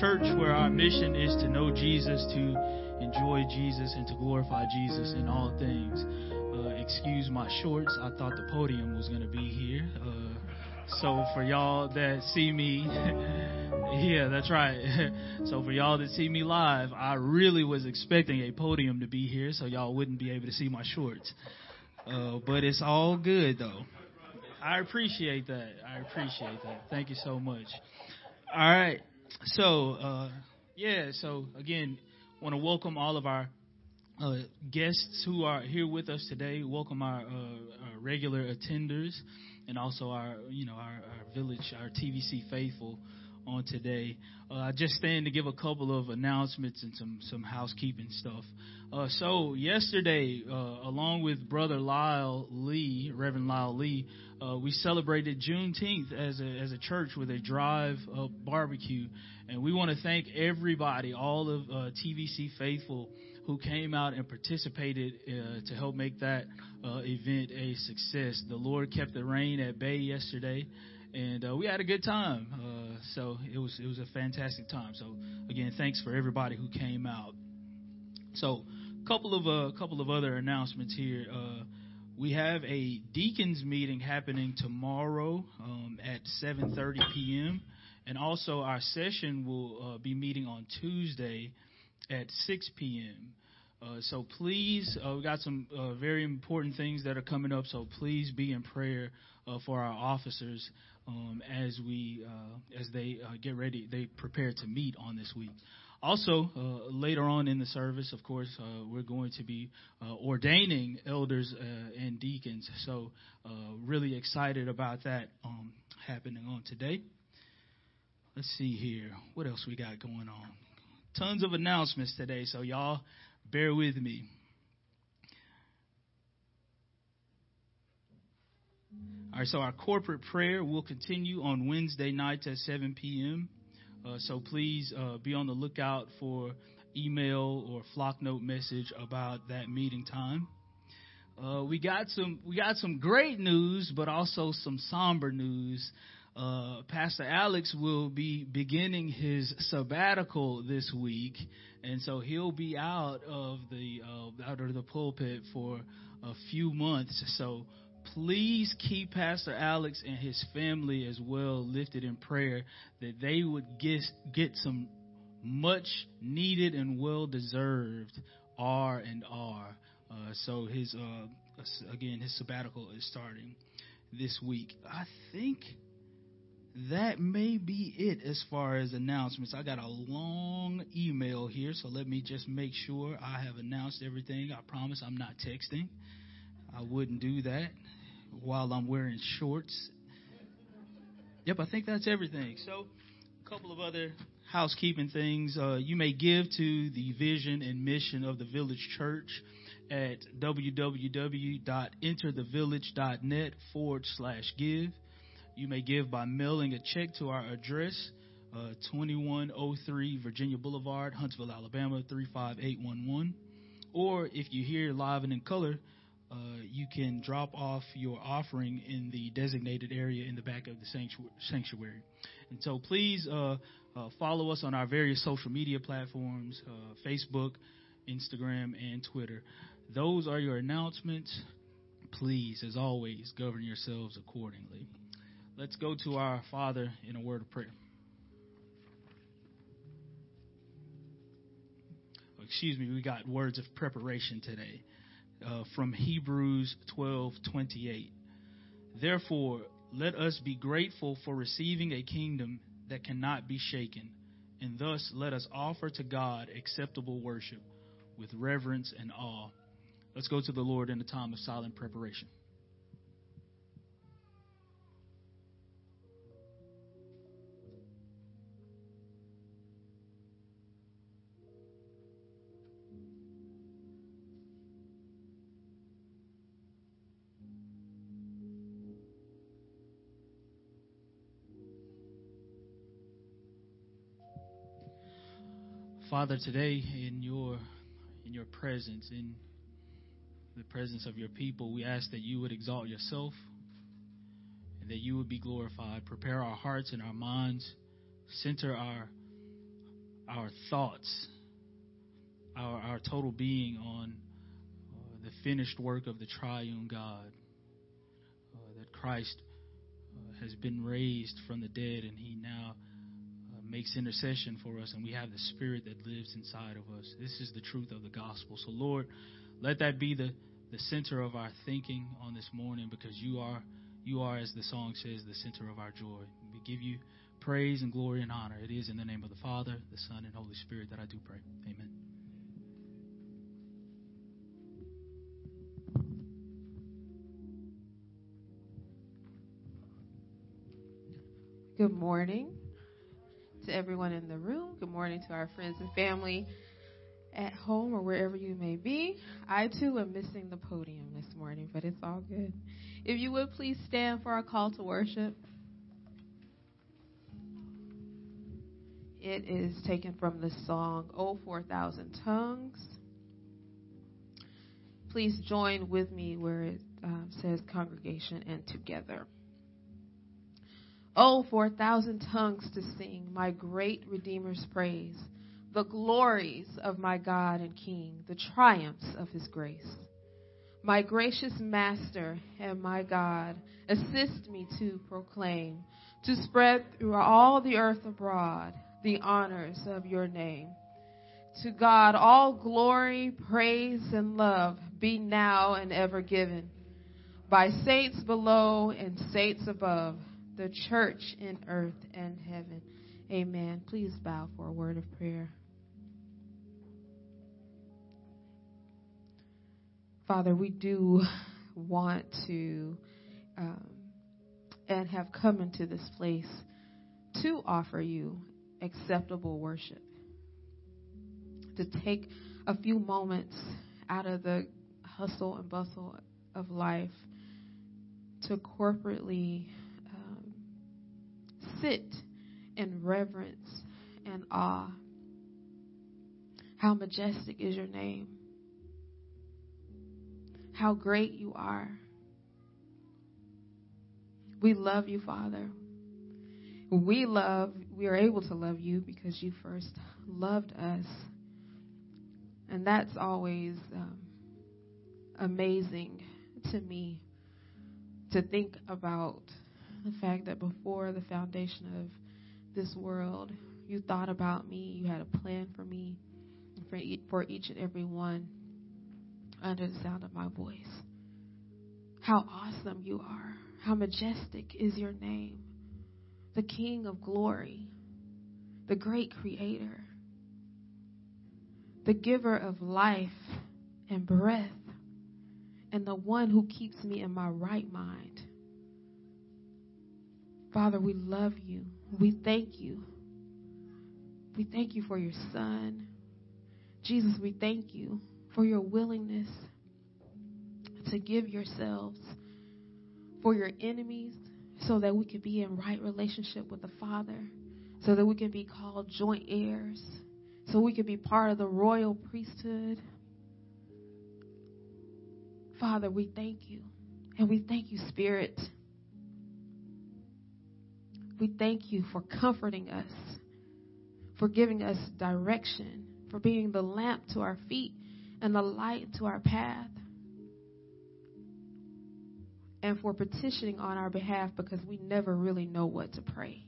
Church, where our mission is to know Jesus, to enjoy Jesus, and to glorify Jesus in all things. Uh, excuse my shorts. I thought the podium was going to be here. Uh, so for y'all that see me, yeah, that's right. so for y'all that see me live, I really was expecting a podium to be here, so y'all wouldn't be able to see my shorts. Uh, but it's all good though. I appreciate that. I appreciate that. Thank you so much. All right. So, uh, yeah, so again, want to welcome all of our uh, guests who are here with us today. Welcome our, uh, our, regular attenders and also our, you know, our, our village, our TVC faithful on today. Uh, I just stand to give a couple of announcements and some some housekeeping stuff. Uh, so yesterday, uh, along with Brother Lyle Lee, Reverend Lyle Lee, uh, we celebrated Juneteenth as a as a church with a drive up barbecue, and we want to thank everybody, all of uh, TVC faithful who came out and participated uh, to help make that uh, event a success. The Lord kept the rain at bay yesterday, and uh, we had a good time. Uh, so it was it was a fantastic time. So again, thanks for everybody who came out. So a couple of a uh, couple of other announcements here. Uh, we have a deacons meeting happening tomorrow um, at 7:30 p.m. and also our session will uh, be meeting on Tuesday at 6 p.m. Uh, so please, uh, we got some uh, very important things that are coming up. So please be in prayer uh, for our officers um, as we uh, as they get ready, they prepare to meet on this week. Also, uh, later on in the service, of course, uh, we're going to be uh, ordaining elders uh, and deacons. So, uh, really excited about that um, happening on today. Let's see here. What else we got going on? Tons of announcements today, so y'all bear with me. All right, so our corporate prayer will continue on Wednesday nights at 7 p.m. Uh, so please uh, be on the lookout for email or Flocknote message about that meeting time. Uh, we got some we got some great news, but also some somber news. Uh, Pastor Alex will be beginning his sabbatical this week, and so he'll be out of the uh, out of the pulpit for a few months. So please keep Pastor Alex and his family as well lifted in prayer that they would get, get some much needed and well deserved R and R. Uh, so his uh, again his sabbatical is starting this week. I think that may be it as far as announcements. I got a long email here, so let me just make sure I have announced everything. I promise I'm not texting. I wouldn't do that while I'm wearing shorts. Yep, I think that's everything. So, a couple of other housekeeping things. Uh, you may give to the vision and mission of the Village Church at www.enterthevillage.net forward slash give. You may give by mailing a check to our address, uh, 2103 Virginia Boulevard, Huntsville, Alabama, 35811. Or if you hear live and in color, uh, you can drop off your offering in the designated area in the back of the sanctuary. And so please uh, uh, follow us on our various social media platforms uh, Facebook, Instagram, and Twitter. Those are your announcements. Please, as always, govern yourselves accordingly. Let's go to our Father in a word of prayer. Excuse me, we got words of preparation today uh, from Hebrews 12:28. Therefore, let us be grateful for receiving a kingdom that cannot be shaken, and thus let us offer to God acceptable worship with reverence and awe. Let's go to the Lord in a time of silent preparation. Father, today in your in your presence, in the presence of your people, we ask that you would exalt yourself and that you would be glorified. Prepare our hearts and our minds, center our our thoughts, our our total being on uh, the finished work of the triune God. Uh, that Christ uh, has been raised from the dead, and He now makes intercession for us, and we have the Spirit that lives inside of us. This is the truth of the gospel. So, Lord, let that be the the center of our thinking on this morning, because you are you are, as the song says, the center of our joy. We give you praise and glory and honor. It is in the name of the Father, the Son, and Holy Spirit that I do pray. Amen. Good morning to everyone in the room. Good morning to our friends and family at home or wherever you may be. I too am missing the podium this morning, but it's all good. If you would please stand for our call to worship. It is taken from the song Oh for a Thousand Tongues. Please join with me where it um, says congregation and together. Oh, for a thousand tongues to sing my great Redeemer's praise, the glories of my God and King, the triumphs of his grace. My gracious Master and my God, assist me to proclaim, to spread through all the earth abroad the honors of your name. To God all glory, praise, and love be now and ever given by saints below and saints above, the church in earth and heaven. Amen. Please bow for a word of prayer. Father, we do want to um, and have come into this place to offer you acceptable worship. To take a few moments out of the hustle and bustle of life to corporately sit in reverence and awe. How majestic is your name how great you are. We love you, Father. We love, we are able to love you because you first loved us. And that's always um, amazing to me to think about the fact that before the foundation of this world, you thought about me, you had a plan for me, for, for each and every one under the sound of my voice. How awesome you are. How majestic is your name. The King of glory, the great creator, the giver of life and breath, and the one who keeps me in my right mind. Father, we love you. We thank you. We thank you for your son. Jesus, we thank you for your willingness to give yourselves for your enemies so that we can be in right relationship with the Father, so that we can be called joint heirs, so we can be part of the royal priesthood. Father, we thank you. And we thank you, Spirit. We thank you for comforting us, for giving us direction, for being the lamp to our feet and the light to our path. And for petitioning on our behalf because we never really know what to pray.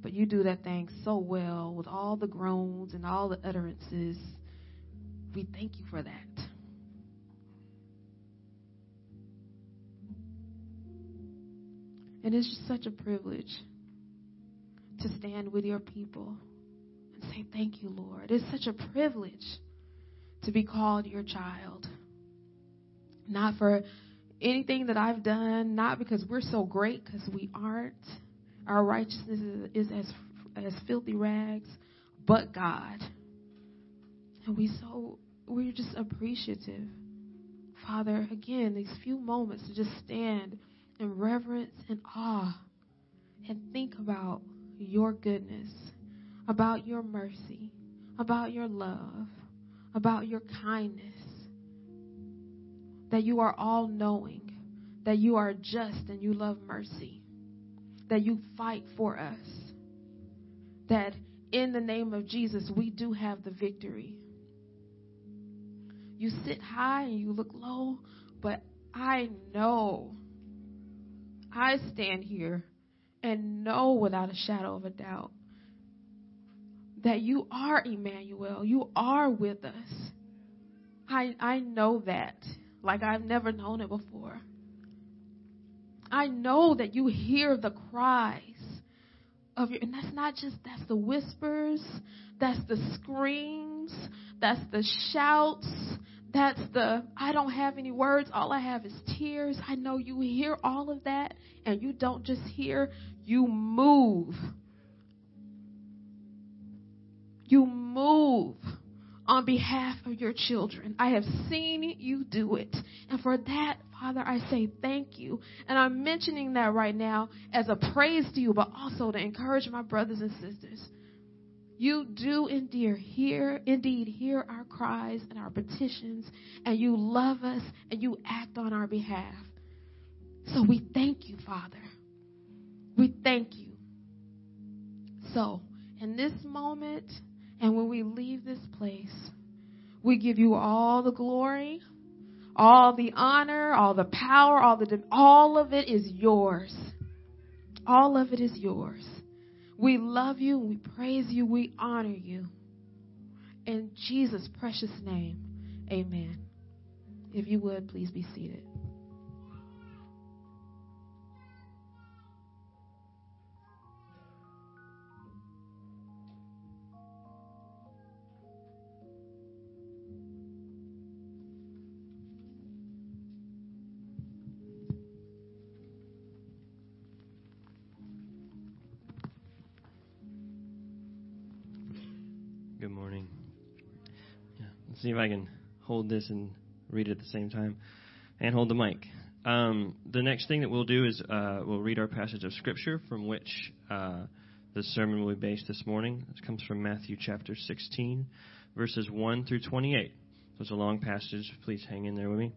But you do that thing so well with all the groans and all the utterances. We thank you for that. And it's just such a privilege to stand with your people and say, Thank you, Lord. It's such a privilege to be called your child. Not for anything that I've done, not because we're so great, because we aren't. Our righteousness is, is as as filthy rags, but God. And we so we're just appreciative. Father, again, these few moments to just stand in reverence and awe and think about your goodness, about your mercy, about your love, about your kindness, that you are all knowing, that you are just and you love mercy. that you fight for us. That in the name of Jesus, we do have the victory. You sit high and you look low, but I know, I stand here and know without a shadow of a doubt that you are Emmanuel. You are with us. I, I know that like I've never known it before. I know that you hear the cries of your, and that's not just, that's the whispers, that's the screams, that's the shouts, that's the, I don't have any words, all I have is tears. I know you hear all of that, and you don't just hear, you move. You move on behalf of your children. I have seen you do it. And for that, Father, I say thank you. And I'm mentioning that right now as a praise to you, but also to encourage my brothers and sisters. You do indeed hear, indeed hear our cries and our petitions, and you love us and you act on our behalf. So we thank you, Father. We thank you. So, in this moment, and when we leave this place, we give you all the glory, all the honor, all the power, all the all of it is yours. All of it is yours. We love you, we praise you, we honor you. In Jesus' precious name, amen. If you would, please be seated. See if I can hold this and read it at the same time and hold the mic. Um, the next thing that we'll do is uh, we'll read our passage of Scripture from which uh, the sermon will be based this morning. It comes from Matthew chapter 16, verses 1 through 28. So it's a long passage. Please hang in there with me.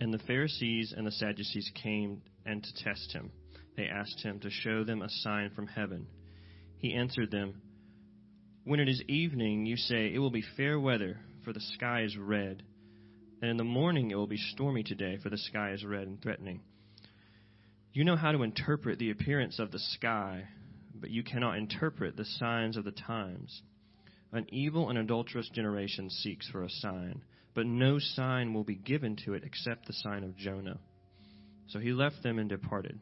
And the Pharisees and the Sadducees came and to test him they asked him to show them a sign from heaven. He answered them, When it is evening, you say, It will be fair weather, for the sky is red. And in the morning it will be stormy today, for the sky is red and threatening. You know how to interpret the appearance of the sky, but you cannot interpret the signs of the times. An evil and adulterous generation seeks for a sign, but no sign will be given to it except the sign of Jonah. So he left them and departed.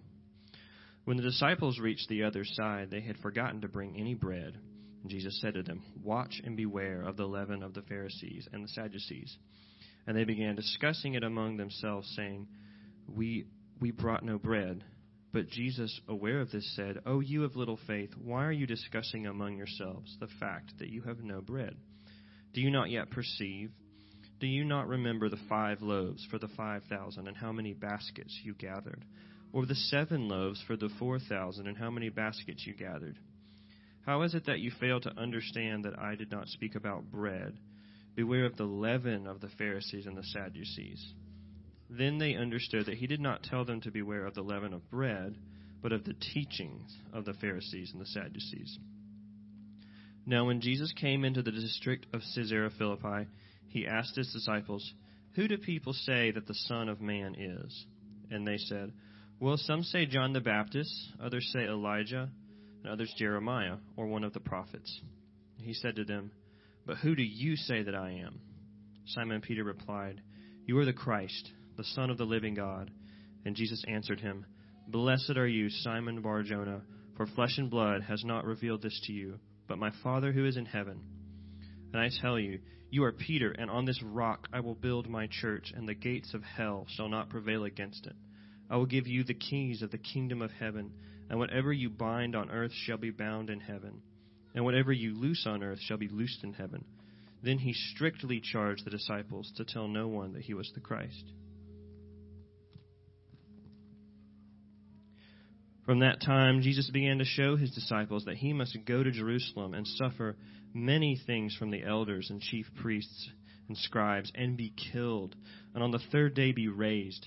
When the disciples reached the other side, they had forgotten to bring any bread. And Jesus said to them, Watch and beware of the leaven of the Pharisees and the Sadducees. And they began discussing it among themselves, saying, We, we brought no bread. But Jesus, aware of this, said, O you of little faith, why are you discussing among yourselves the fact that you have no bread? Do you not yet perceive? Do you not remember the five loaves for the five thousand, and how many baskets you gathered? Or the seven loaves for the four thousand, and how many baskets you gathered? How is it that you fail to understand that I did not speak about bread? Beware of the leaven of the Pharisees and the Sadducees. Then they understood that he did not tell them to beware of the leaven of bread, but of the teachings of the Pharisees and the Sadducees. Now, when Jesus came into the district of Caesarea Philippi, he asked his disciples, Who do people say that the Son of Man is? And they said, well, some say John the Baptist, others say Elijah, and others Jeremiah, or one of the prophets. He said to them, But who do you say that I am? Simon Peter replied, You are the Christ, the Son of the living God. And Jesus answered him, Blessed are you, Simon Bar Jonah, for flesh and blood has not revealed this to you, but my Father who is in heaven. And I tell you, you are Peter, and on this rock I will build my church, and the gates of hell shall not prevail against it. I will give you the keys of the kingdom of heaven, and whatever you bind on earth shall be bound in heaven, and whatever you loose on earth shall be loosed in heaven. Then he strictly charged the disciples to tell no one that he was the Christ. From that time, Jesus began to show his disciples that he must go to Jerusalem and suffer many things from the elders and chief priests and scribes and be killed, and on the third day be raised.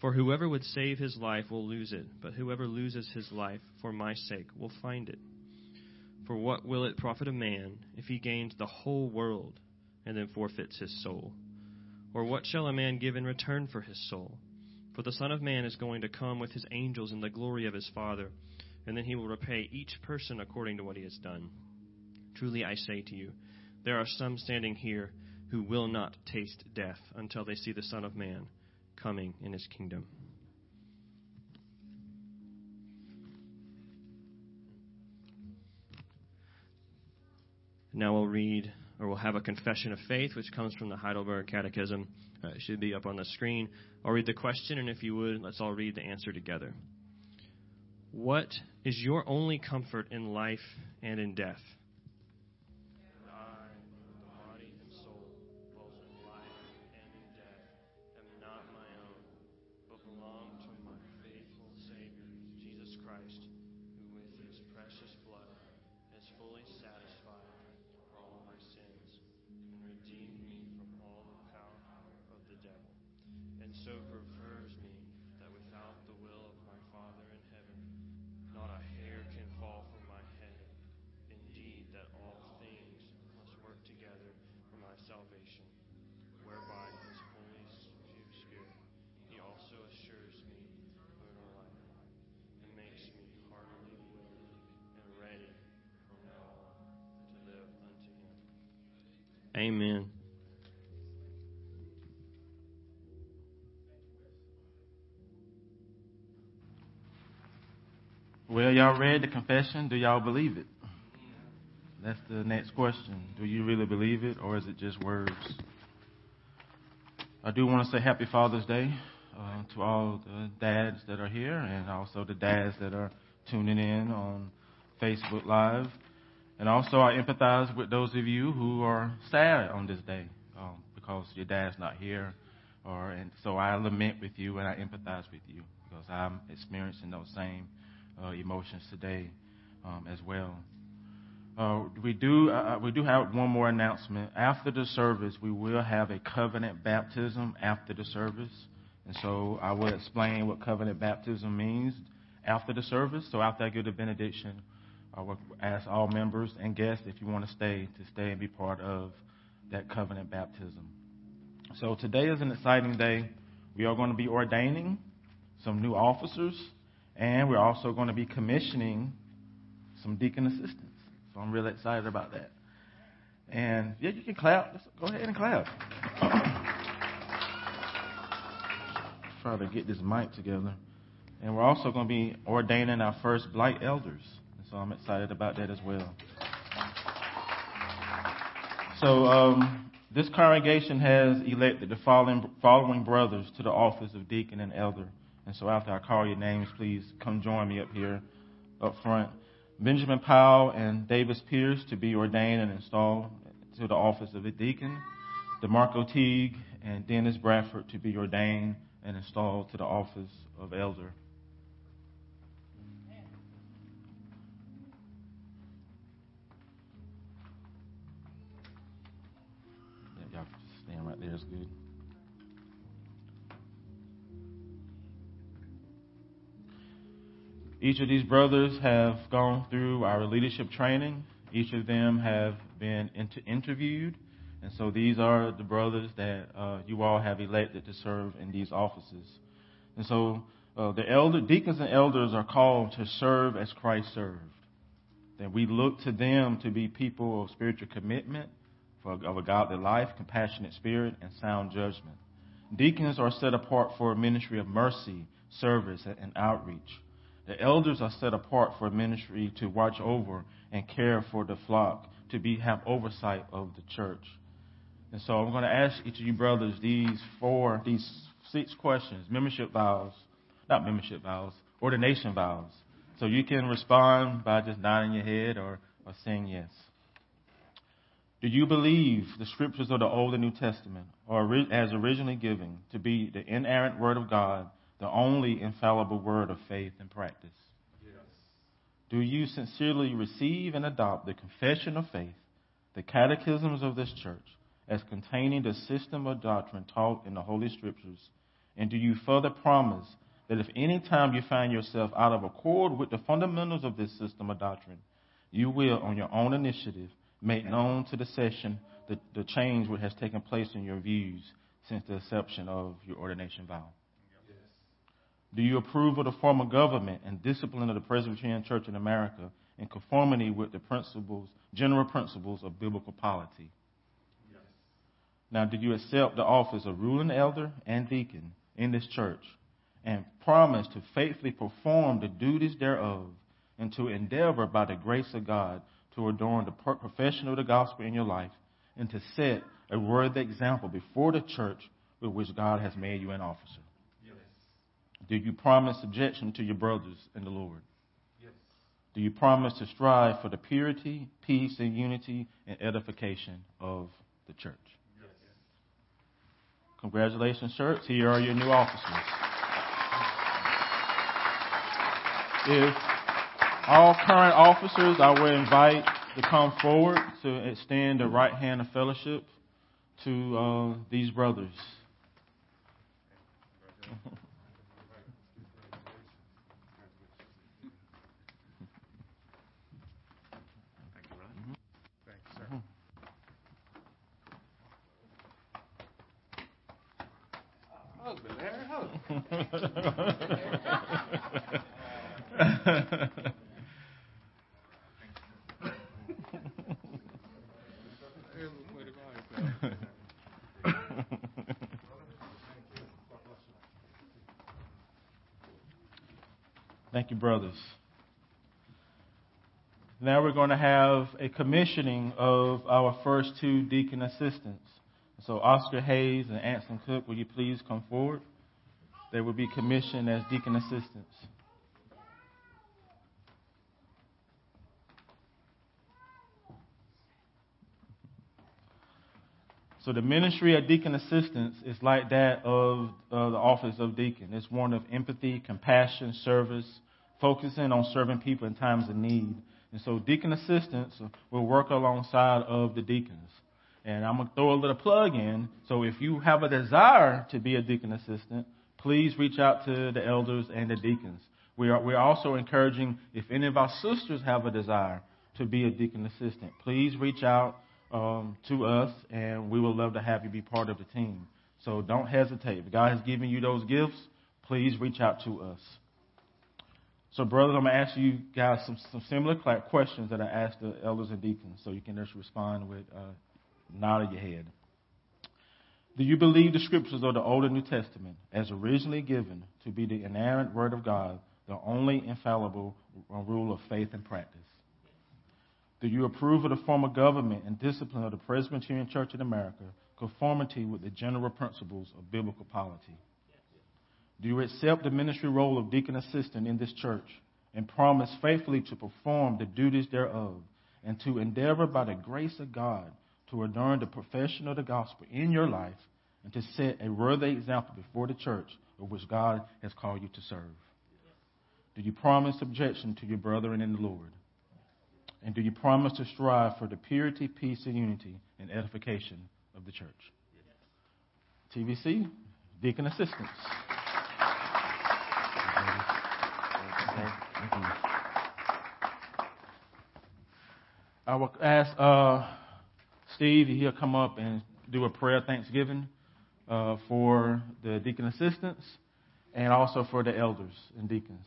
For whoever would save his life will lose it, but whoever loses his life for my sake will find it. For what will it profit a man if he gains the whole world and then forfeits his soul? Or what shall a man give in return for his soul? For the Son of Man is going to come with his angels in the glory of his Father, and then he will repay each person according to what he has done. Truly I say to you, there are some standing here who will not taste death until they see the Son of Man coming in his kingdom. Now we'll read, or we'll have a confession of faith, which comes from the Heidelberg Catechism. Uh, it should be up on the screen. I'll read the question, and if you would, let's all read the answer together. What is your only comfort in life and in death? Amen. Well, y'all read the confession. Do y'all believe it? That's the next question. Do you really believe it, or is it just words? I do want to say Happy Father's Day uh, to all the dads that are here and also the dads that are tuning in on Facebook Live. And also, I empathize with those of you who are sad on this day um, because your dad's not here. Or, and so I lament with you and I empathize with you because I'm experiencing those same uh, emotions today um, as well. Uh, we do uh, uh, we do have one more announcement. After the service, we will have a covenant baptism after the service, and so I will explain what covenant baptism means after the service. So after I give the benediction, I will ask all members and guests if you want to stay, to stay and be part of that covenant baptism. So today is an exciting day. We are going to be ordaining some new officers, and we're also going to be commissioning some deacon assistants. So I'm really excited about that. And yeah, you can clap. Let's go ahead and clap. Try to get this mic together. And we're also going to be ordaining our first blight elders. So I'm excited about that as well. So um, this congregation has elected the following, following brothers to the office of deacon and elder. And so after I call your names, please come join me up here up front. Benjamin Powell and Davis Pierce to be ordained and installed to the office of a deacon. DeMarco Teague and Dennis Bradford to be ordained and installed to the office of elder. Good. Each of these brothers have gone through our leadership training. Each of them have been inter- interviewed. And so these are the brothers that uh, you all have elected to serve in these offices. And so uh, the elder, deacons and elders are called to serve as Christ served. That we look to them to be people of spiritual commitment, for, of a godly life, compassionate spirit, and sound judgment. Deacons are set apart for a ministry of mercy, service, and outreach. The elders are set apart for a ministry to watch over and care for the flock, to be have oversight of the church. And so I'm going to ask each of you brothers these four, these six questions, membership vows. not membership vows, ordination vows. So you can respond by just nodding your head or, or saying yes. Do you believe the scriptures of the Old and New Testament are as originally given to be the inerrant Word of God, the only infallible word of faith and practice? Yes. Do you sincerely receive and adopt the confession of faith, the catechisms of this church, as containing the system of doctrine taught in the Holy Scriptures? And do you further promise that if any time you find yourself out of accord with the fundamentals of this system of doctrine, you will, on your own initiative, make known to the session the, the change which has taken place in your views since the inception of your ordination vow? Yes. Do you approve of the form of government and discipline of the Presbyterian Church in America in conformity with the principles, general principles of biblical polity? Yes. Now, do you accept the office of ruling elder and deacon in this church and promise to faithfully perform the duties thereof and to endeavor by the grace of God to adorn the profession of the gospel in your life and to set a worthy example before the church with which God has made you an officer? Yes. Do you promise subjection to your brothers in the Lord? Yes. Do you promise to strive for the purity, peace, and unity and edification of the church? Yes. Congratulations, church. Here are your new officers. If all current officers, I will invite to come forward to extend the right hand of fellowship to uh, these brothers. Thank you, brothers. Now we're going to have a commissioning of our first two deacon assistants. So Oscar Hayes and Anson Cook, will you please come forward? They will be commissioned as deacon assistants. So the ministry of deacon assistants is like that of uh, the office of deacon. It's one of empathy, compassion, service, focusing on serving people in times of need. And so deacon assistants will work alongside of the deacons. And I'm going to throw a little plug in. So if you have a desire to be a deacon assistant, please reach out to the elders and the deacons. We are, we're also encouraging if any of our sisters have a desire to be a deacon assistant, please reach out um, to us, and we would love to have you be part of the team. So don't hesitate. If God has given you those gifts, please reach out to us. So, brothers, I'm going to ask you guys some, some similar questions that I asked the elders and deacons, so you can just respond with a nod of your head. Do you believe the scriptures of the Old and New Testament as originally given to be the inerrant Word of God, the only infallible rule of faith and practice? Do you approve of the form of government and discipline of the Presbyterian Church in America, conformity with the general principles of biblical polity? Do you accept the ministry role of deacon assistant in this church and promise faithfully to perform the duties thereof and to endeavor by the grace of God to adorn the profession of the gospel in your life and to set a worthy example before the church of which God has called you to serve? Do you promise subjection to your brethren in the Lord? And do you promise to strive for the purity, peace, and unity and edification of the church? TVC, deacon assistants. I will ask uh, Steve he'll come up and do a prayer thanksgiving uh, for the deacon assistants and also for the elders and deacons.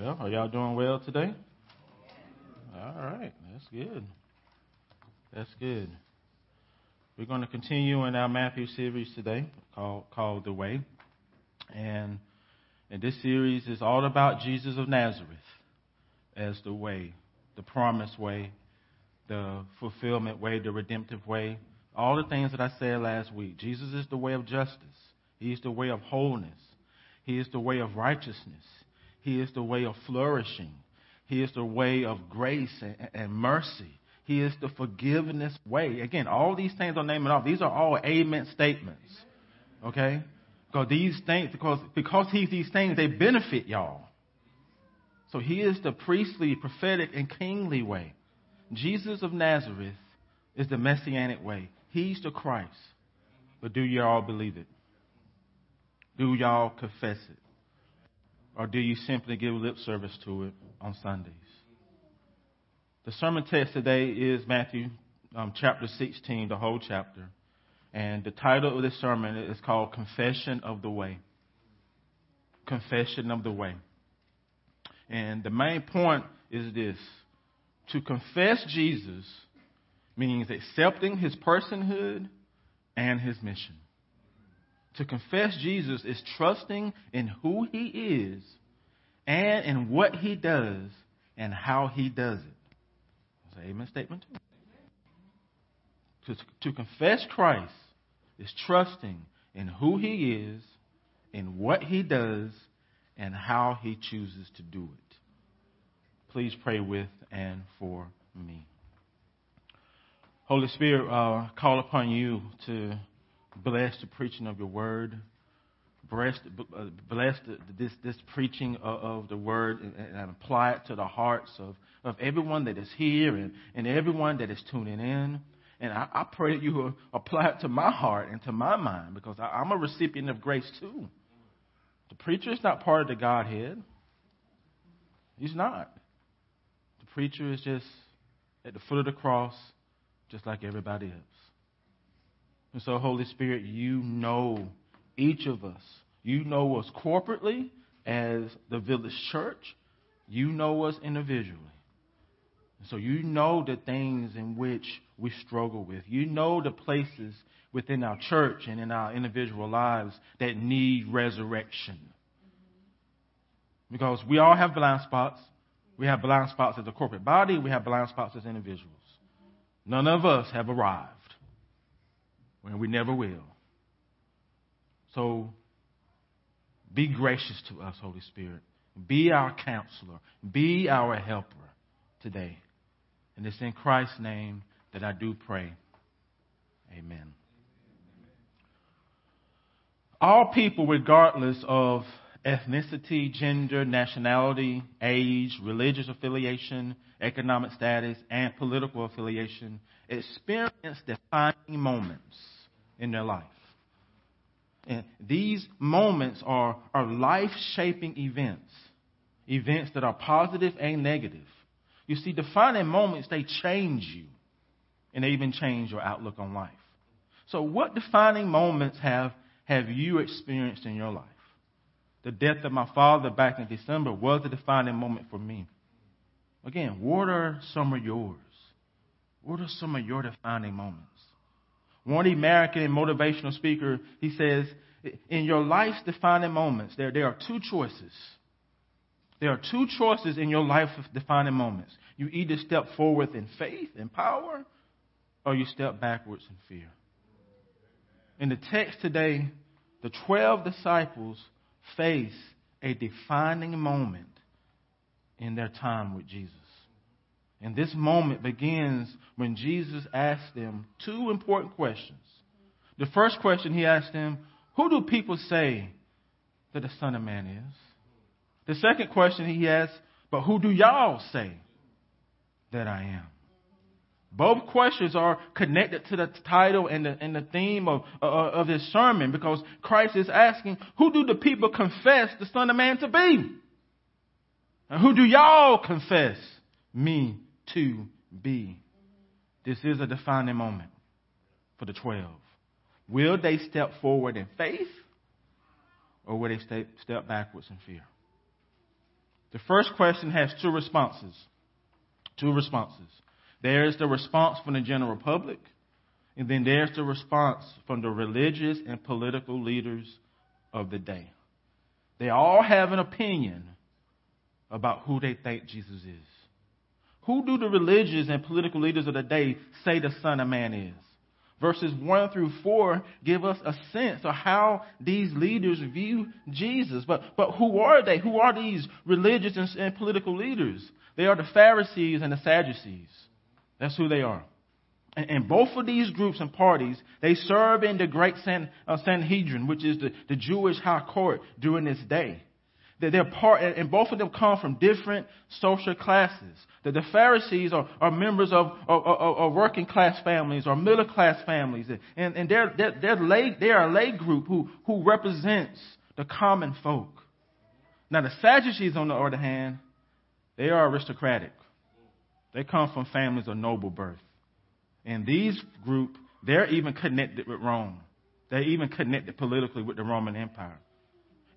Well, are y'all doing well today? All right, that's good. That's good. We're going to continue in our Matthew series today called called The Way. And and this series is all about Jesus of Nazareth as the way, the promised way, the fulfillment way, the redemptive way, all the things that I said last week. Jesus is the way of justice. He is the way of wholeness. He is the way of righteousness. He is the way of flourishing. He is the way of grace and, and mercy. He is the forgiveness way. Again, all these things I'm naming off, these are all amen statements. Okay? Because these things, because, because he's these things, they benefit y'all. So he is the priestly, prophetic, and kingly way. Jesus of Nazareth is the messianic way. He's the Christ. But do y'all believe it? Do y'all confess it? Or do you simply give lip service to it on Sundays? The sermon text today is Matthew um, chapter 16, the whole chapter. And the title of this sermon is called Confession of the Way. Confession of the Way. And the main point is this to confess Jesus means accepting his personhood and his mission. To confess Jesus is trusting in who he is and in what he does and how he does it. That's an amen statement To, to confess Christ is trusting in who he is, in what he does, and how he chooses to do it. Please pray with and for me. Holy Spirit, uh, call upon you to bless the preaching of your word. Bless, uh, bless this, this preaching of, of the word and, and, apply it to the hearts of, of everyone that is here and, and everyone that is tuning in. And I, I pray that you apply it to my heart and to my mind because I, I'm a recipient of grace too. The preacher is not part of the Godhead. He's not. The preacher is just at the foot of the cross, just like everybody else. And so, Holy Spirit, you know each of us. You know us corporately as the village church. You know us individually. So you know the things in which we struggle with. You know the places within our church and in our individual lives that need resurrection. Because we all have blind spots. We have blind spots as a corporate body. We have blind spots as individuals. None of us have arrived. And we never will. So be gracious to us, Holy Spirit. Be our counselor. Be our helper today. And it's in Christ's name that I do pray. Amen. All people, regardless of ethnicity, gender, nationality, age, religious affiliation, economic status, and political affiliation, experience defining moments in their life. And these moments are, are life shaping events, events that are positive and negative. You see, defining moments, they change you, and they even change your outlook on life. So, what defining moments have, have you experienced in your life? The death of my father back in December was a defining moment for me. Again, what are some of yours? What are some of your defining moments? One American motivational speaker, he says, in your life's defining moments, there, there are two choices. There are two choices in your life defining moments. You either step forward in faith and power, or you step backwards in fear. In the text today, the 12 disciples face a defining moment in their time with Jesus. And this moment begins when Jesus asked them two important questions. The first question he asked them, Who do people say that the Son of Man is? The second question he asked, But who do y'all say that I am? Both questions are connected to the title and the, and the theme of, uh, of this sermon because Christ is asking, Who do the people confess the Son of Man to be? And who do y'all confess me to be? This is a defining moment for the 12. Will they step forward in faith or will they step backwards in fear? The first question has two responses. Two responses. There is the response from the general public, and then there's the response from the religious and political leaders of the day. They all have an opinion about who they think Jesus is. Who do the religious and political leaders of the day say the Son of Man is? Verses 1 through 4 give us a sense of how these leaders view Jesus. But, but who are they? Who are these religious and, and political leaders? They are the Pharisees and the Sadducees. That's who they are. And, both of these groups and parties, they serve in the great uh, Sanhedrin, which is the, Jewish high court during this day. They're part, and both of them come from different social classes. The, the Pharisees are, members of, working class families or middle class families, and, they're, they're, they're, a lay group who represents the common folk. Now, the Sadducees, on the other hand, they are aristocratic. They come from families of noble birth. And these group, they're even connected with Rome. They're even connected politically with the Roman Empire.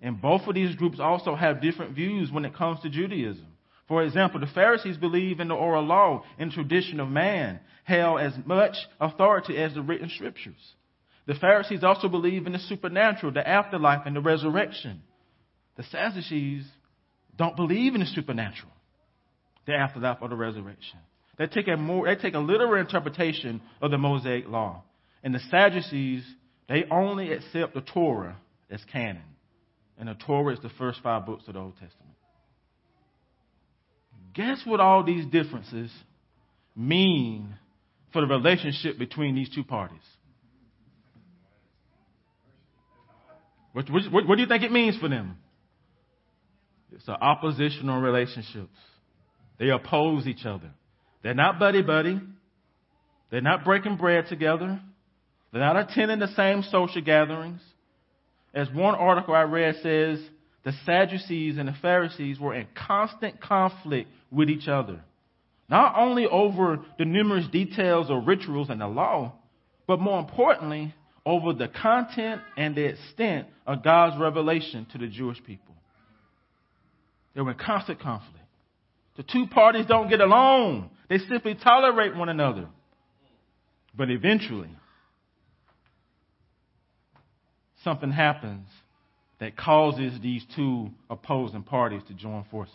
And both of these groups also have different views when it comes to Judaism. For example, the Pharisees believe in the oral law and tradition of man held as much authority as the written scriptures. The Pharisees also believe in the supernatural, the afterlife, and the resurrection. The Sadducees don't believe in the supernatural, the afterlife, or the resurrection. They take a more, they take a literal interpretation of the Mosaic law. And the Sadducees, they only accept the Torah as canon. And the Torah is the first five books of the Old Testament. Guess what all these differences mean for the relationship between these two parties? What, what, what do you think it means for them? It's an oppositional relationships. They oppose each other. They're not buddy buddy. They're not breaking bread together. They're not attending the same social gatherings. As one article I read says, the Sadducees and the Pharisees were in constant conflict with each other. Not only over the numerous details of rituals and the law, but more importantly, over the content and the extent of God's revelation to the Jewish people. They were in constant conflict. The two parties don't get along. They simply tolerate one another. But eventually, something happens that causes these two opposing parties to join forces.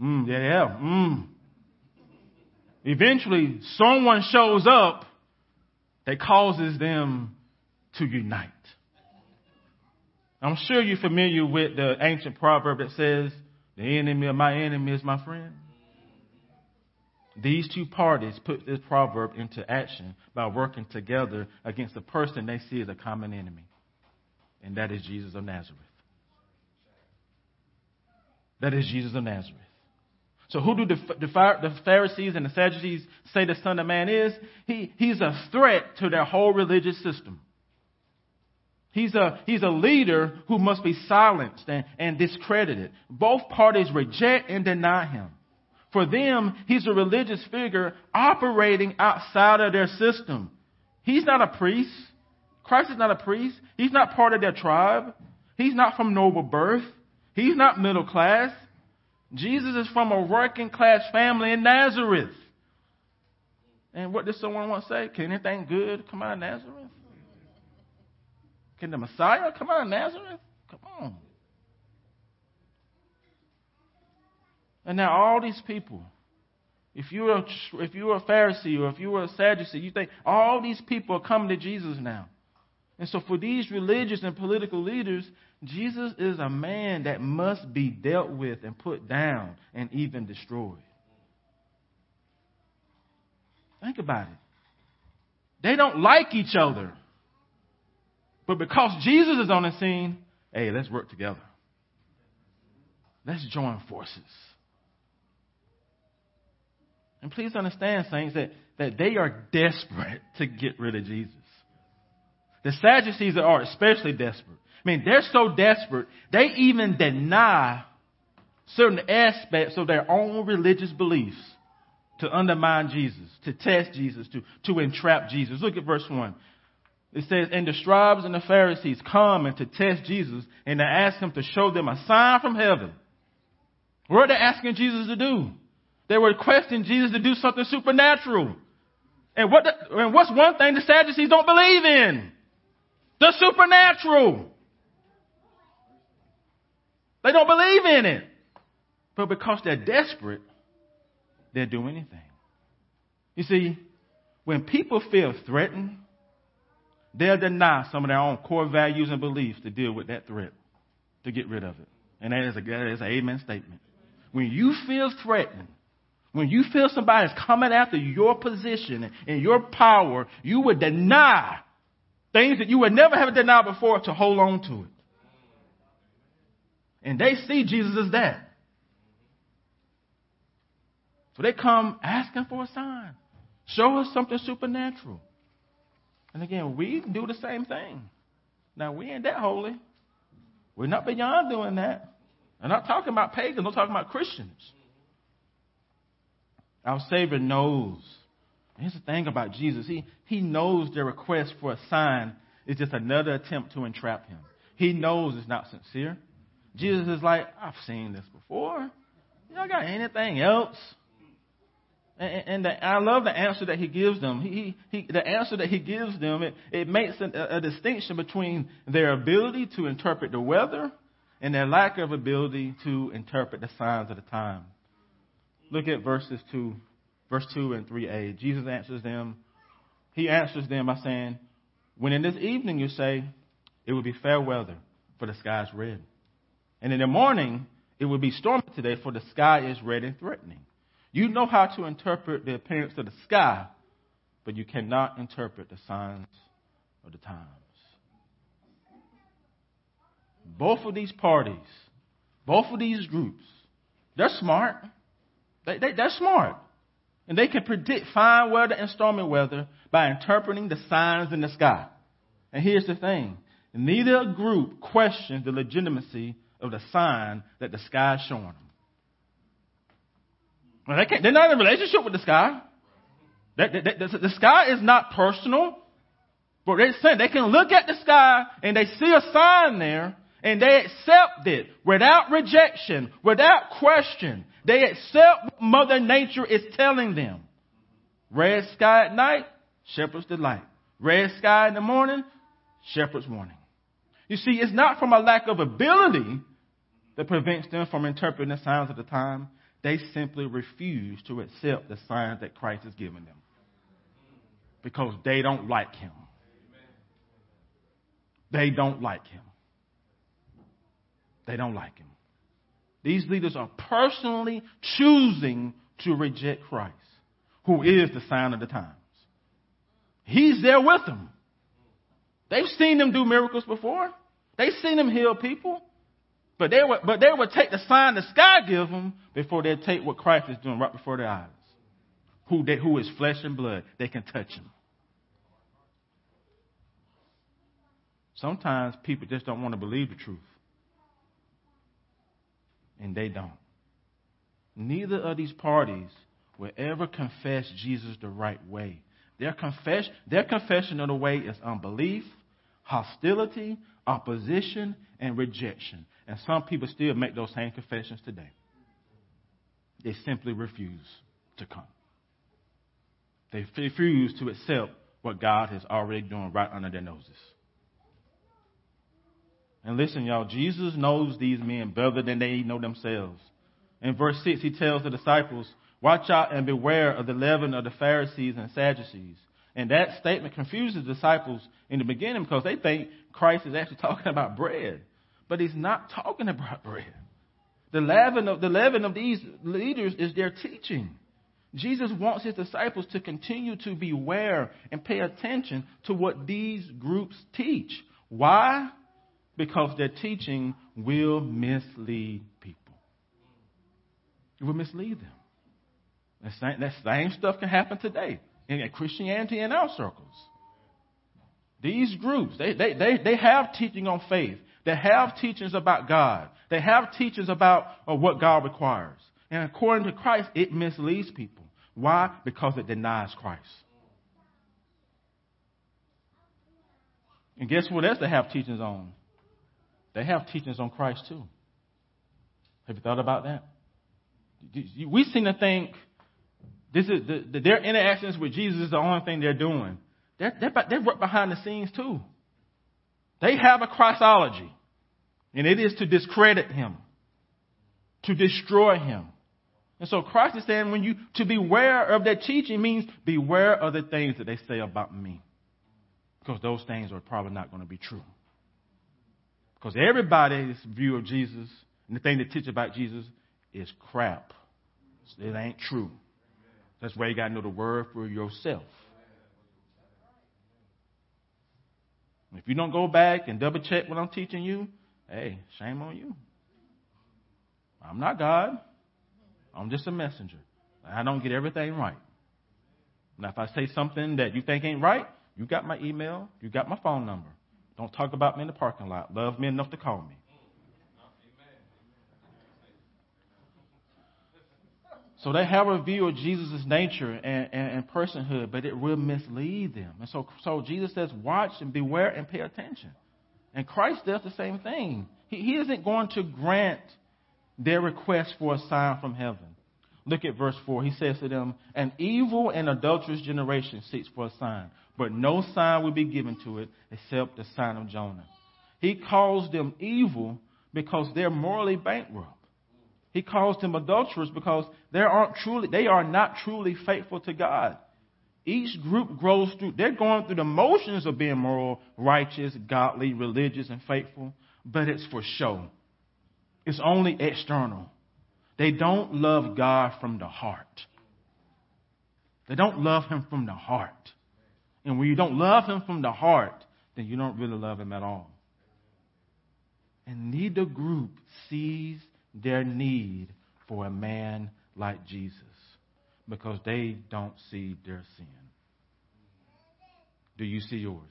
Mm, yeah, yeah. Mm. Eventually, someone shows up that causes them to unite. I'm sure you're familiar with the ancient proverb that says, the enemy of my enemy is my friend. These two parties put this proverb into action by working together against the person they see as a common enemy, and that is Jesus of Nazareth. That is Jesus of Nazareth. So, who do the, the, the Pharisees and the Sadducees say the Son of Man is? He, he's a threat to their whole religious system. He's a, he's a leader who must be silenced and, and discredited. Both parties reject and deny him. For them, he's a religious figure operating outside of their system. He's not a priest. Christ is not a priest. He's not part of their tribe. He's not from noble birth. He's not middle class. Jesus is from a working class family in Nazareth. And what does someone want to say? Can anything good come out of Nazareth? Can the Messiah come out of Nazareth? Come on. And now all these people, if you were if you're a Pharisee or if you were a Sadducee, you think all these people are coming to Jesus now. And so for these religious and political leaders, Jesus is a man that must be dealt with and put down and even destroyed. Think about it. They don't like each other. But because Jesus is on the scene, hey, let's work together. Let's join forces. And please understand, saints, that, that they are desperate to get rid of Jesus. The Sadducees are especially desperate. I mean, they're so desperate, they even deny certain aspects of their own religious beliefs to undermine Jesus, to test Jesus, to, to entrap Jesus. Look at verse 1. It says, and the scribes and the Pharisees come and to test Jesus and to ask him to show them a sign from heaven. What are they asking Jesus to do? They were requesting Jesus to do something supernatural. And what the, and what's one thing the Sadducees don't believe in? The supernatural. They don't believe in it. But because they're desperate, they'll do anything. You see, when people feel threatened, they'll deny some of their own core values and beliefs to deal with that threat, to get rid of it. And that is, a, that is an amen statement. When you feel threatened, when you feel somebody's coming after your position and your power, you would deny things that you would never have denied before to hold on to it. And they see Jesus as that. So they come asking for a sign. Show us something supernatural. And again, we do the same thing. Now, we ain't that holy. We're not beyond doing that. I'm not talking about pagans, I'm talking about Christians. Our Savior knows. Here's the thing about Jesus. He, he knows their request for a sign is just another attempt to entrap him. He knows it's not sincere. Jesus is like, I've seen this before. Y'all got anything else? And, and the, I love the answer that he gives them. He, he, the answer that he gives them, it, it makes a, a distinction between their ability to interpret the weather and their lack of ability to interpret the signs of the time. Look at verses 2, verse 2 and 3a. Jesus answers them. He answers them by saying, When in this evening you say, it will be fair weather, for the sky is red. And in the morning, it will be stormy today, for the sky is red and threatening. You know how to interpret the appearance of the sky, but you cannot interpret the signs of the times. Both of these parties, both of these groups, they're smart. They, they, they're smart. And they can predict fine weather and stormy weather by interpreting the signs in the sky. And here's the thing neither group questions the legitimacy of the sign that the sky is showing them. Well, they can't, they're not in a relationship with the sky. the, the sky is not personal. But they're saying they can look at the sky and they see a sign there and they accept it without rejection, without question. They accept what Mother Nature is telling them. Red sky at night, shepherd's delight. Red sky in the morning, shepherd's warning. You see, it's not from a lack of ability that prevents them from interpreting the signs of the time. They simply refuse to accept the signs that Christ has given them because they don't like him. They don't like him. They don't like him. These leaders are personally choosing to reject Christ, who is the sign of the times. He's there with them. They've seen him do miracles before. They've seen him heal people. But they would, but they would take the sign the sky gives them before they take what Christ is doing right before their eyes. Who, they, who is flesh and blood. They can touch him. Sometimes people just don't want to believe the truth. And they don't. Neither of these parties will ever confess Jesus the right way. Their, confess, their confession of the way is unbelief, hostility, opposition, and rejection. And some people still make those same confessions today. They simply refuse to come. They refuse to accept what God has already done right under their noses. And listen, y'all, Jesus knows these men better than they know themselves. In verse 6, he tells the disciples, Watch out and beware of the leaven of the Pharisees and Sadducees. And that statement confuses the disciples in the beginning because they think Christ is actually talking about bread. But he's not talking about bread. The leaven of, the leaven of these leaders is their teaching. Jesus wants his disciples to continue to beware and pay attention to what these groups teach. Why? Because their teaching will mislead people. It will mislead them. That same, that same stuff can happen today in Christianity in our circles. These groups, they, they, they, they have teaching on faith. They have teachings about God. They have teachings about uh, what God requires. And according to Christ, it misleads people. Why? Because it denies Christ. And guess what else they have teachings on? They have teachings on Christ too. Have you thought about that? We seem to think this is the, their interactions with Jesus is the only thing they're doing. They're, they're, they're behind the scenes too. They have a Christology, and it is to discredit him, to destroy him. And so Christ is saying when you to beware of their teaching means beware of the things that they say about me. Because those things are probably not going to be true. Because everybody's view of Jesus and the thing they teach about Jesus is crap. It ain't true. That's why you got to know the word for yourself. If you don't go back and double check what I'm teaching you, hey, shame on you. I'm not God. I'm just a messenger. I don't get everything right. Now, if I say something that you think ain't right, you got my email, you got my phone number. Don't talk about me in the parking lot. Love me enough to call me. So they have a view of Jesus' nature and, and, and, personhood, but it will mislead them. And so, so Jesus says, watch and beware and pay attention. And Christ does the same thing. He, he isn't going to grant their request for a sign from heaven. Look at verse 4. He says to them, An evil and adulterous generation seeks for a sign, but no sign will be given to it except the sign of Jonah. He calls them evil because they're morally bankrupt. He calls them adulterers because they aren't truly, they are not truly faithful to God. Each group grows through, they're going through the motions of being moral, righteous, godly, religious, and faithful, but it's for show. It's only external. They don't love God from the heart. They don't love Him from the heart. And when you don't love Him from the heart, then you don't really love Him at all. And neither group sees their need for a man like Jesus because they don't see their sin. Do you see yours?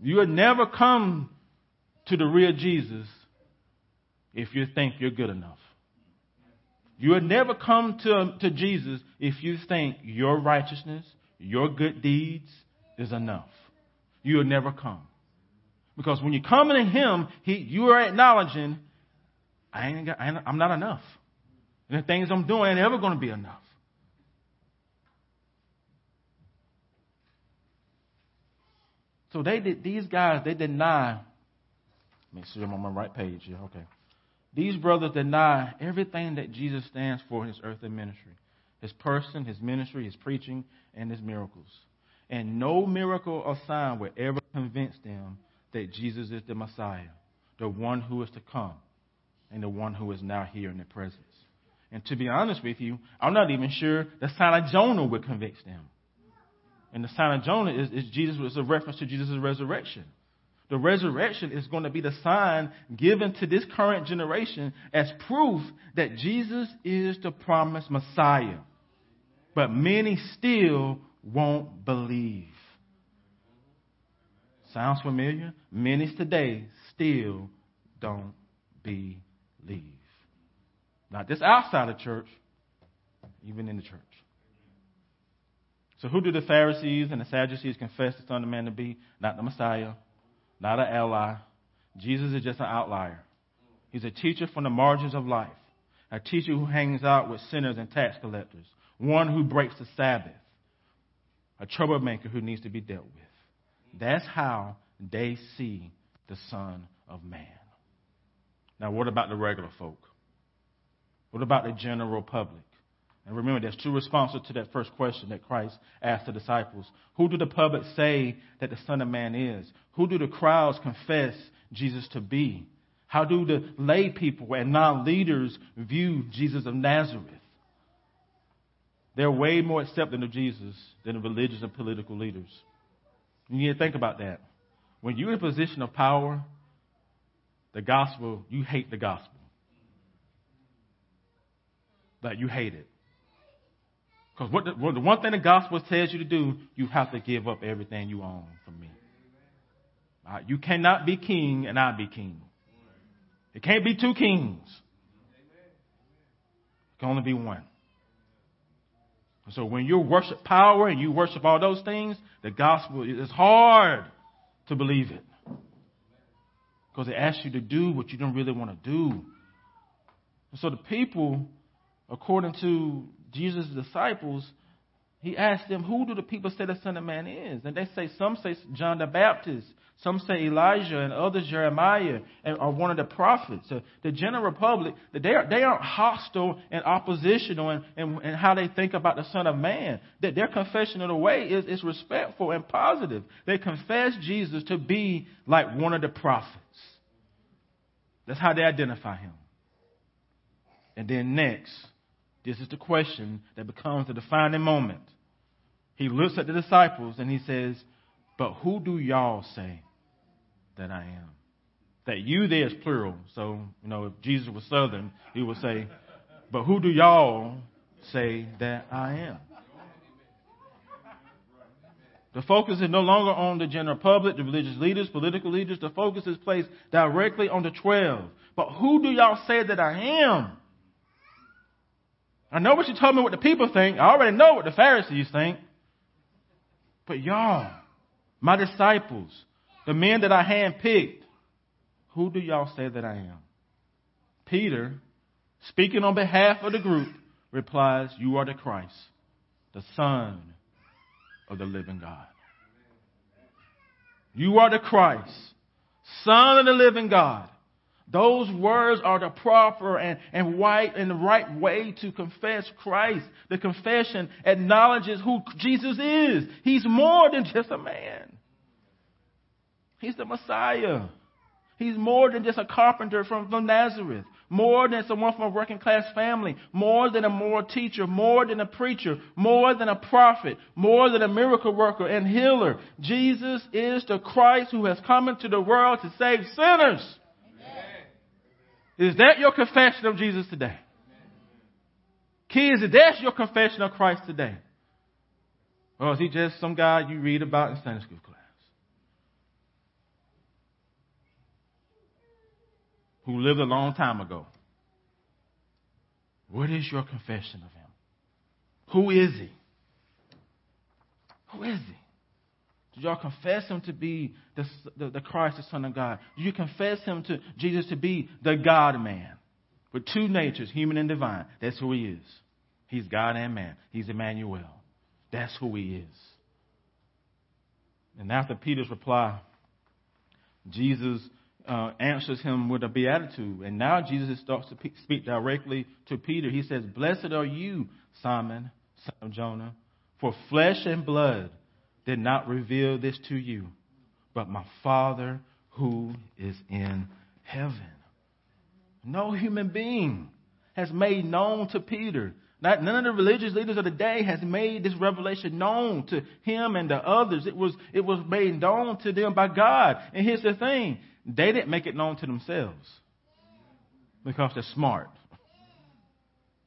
You would never come to the real Jesus if you think you're good enough. You would never come to, to Jesus if you think your righteousness, your good deeds is enough. You would never come. Because when you're coming to Him, he, you are acknowledging, I ain't got, I ain't, I'm not enough. And the things I'm doing ain't ever going to be enough. So they did, these guys, they deny. Make sure I'm on my right page here. Okay. These brothers deny everything that Jesus stands for in his earthly ministry his person, his ministry, his preaching, and his miracles. And no miracle or sign will ever convince them that Jesus is the Messiah, the one who is to come, and the one who is now here in the presence. And to be honest with you, I'm not even sure the sign of Jonah would convince them. And the sign of Jonah is, is Jesus was a reference to Jesus' resurrection. The resurrection is going to be the sign given to this current generation as proof that Jesus is the promised Messiah. But many still won't believe. Sounds familiar? Many today still don't believe. Not just outside the church, even in the church. So, who do the Pharisees and the Sadducees confess the Son of Man to be? Not the Messiah, not an ally. Jesus is just an outlier. He's a teacher from the margins of life, a teacher who hangs out with sinners and tax collectors, one who breaks the Sabbath, a troublemaker who needs to be dealt with. That's how they see the Son of Man. Now, what about the regular folk? What about the general public? And remember, there's two responses to that first question that Christ asked the disciples. Who do the public say that the Son of Man is? Who do the crowds confess Jesus to be? How do the lay people and non leaders view Jesus of Nazareth? They're way more accepting of Jesus than the religious and political leaders. You need to think about that. When you're in a position of power, the gospel, you hate the gospel. Like you hate it. Because what the, what the one thing the gospel tells you to do, you have to give up everything you own for me. Right? You cannot be king and I be king. It can't be two kings. It can only be one. So when you worship power and you worship all those things, the gospel is hard to believe it. Because it asks you to do what you don't really want to do. And so the people, according to Jesus' disciples, he asked them, Who do the people say the Son of Man is? And they say, Some say John the Baptist, some say Elijah, and others Jeremiah, and, or one of the prophets. So the general public, they, are, they aren't hostile and oppositional in, in, in, how they think about the Son of Man. That their confession of the way is, is respectful and positive. They confess Jesus to be like one of the prophets. That's how they identify him. And then next, this is the question that becomes the defining moment. He looks at the disciples and he says, But who do y'all say that I am? That you there is plural. So, you know, if Jesus was Southern, he would say, But who do y'all say that I am? The focus is no longer on the general public, the religious leaders, political leaders. The focus is placed directly on the 12. But who do y'all say that I am? I know what you told me what the people think. I already know what the Pharisees think. But y'all, my disciples, the men that I handpicked, who do y'all say that I am? Peter, speaking on behalf of the group, replies, You are the Christ, the Son of the living God. You are the Christ, Son of the living God. Those words are the proper and, and right and the right way to confess Christ. The confession acknowledges who Jesus is. He's more than just a man. He's the Messiah. He's more than just a carpenter from, from Nazareth. More than someone from a working class family. More than a moral teacher. More than a preacher. More than a prophet. More than a miracle worker and healer. Jesus is the Christ who has come into the world to save sinners. Is that your confession of Jesus today? Kids, is that your confession of Christ today? Or is he just some guy you read about in Sunday school class? Who lived a long time ago? What is your confession of him? Who is he? Who is he? Did y'all confess him to be the, the, the, Christ, the Son of God? Did you confess him to Jesus to be the God man with two natures, human and divine? That's who he is. He's God and man. He's Emmanuel. That's who he is. And after Peter's reply, Jesus uh, answers him with a beatitude. And now Jesus starts to speak directly to Peter. He says, Blessed are you, Simon, son of Jonah, for flesh and blood did not reveal this to you, but my Father who is in heaven. No human being has made known to Peter. Not, none of the religious leaders of the day has made this revelation known to him and the others. It was, it was made known to them by God. And here's the thing. They didn't make it known to themselves because they're smart.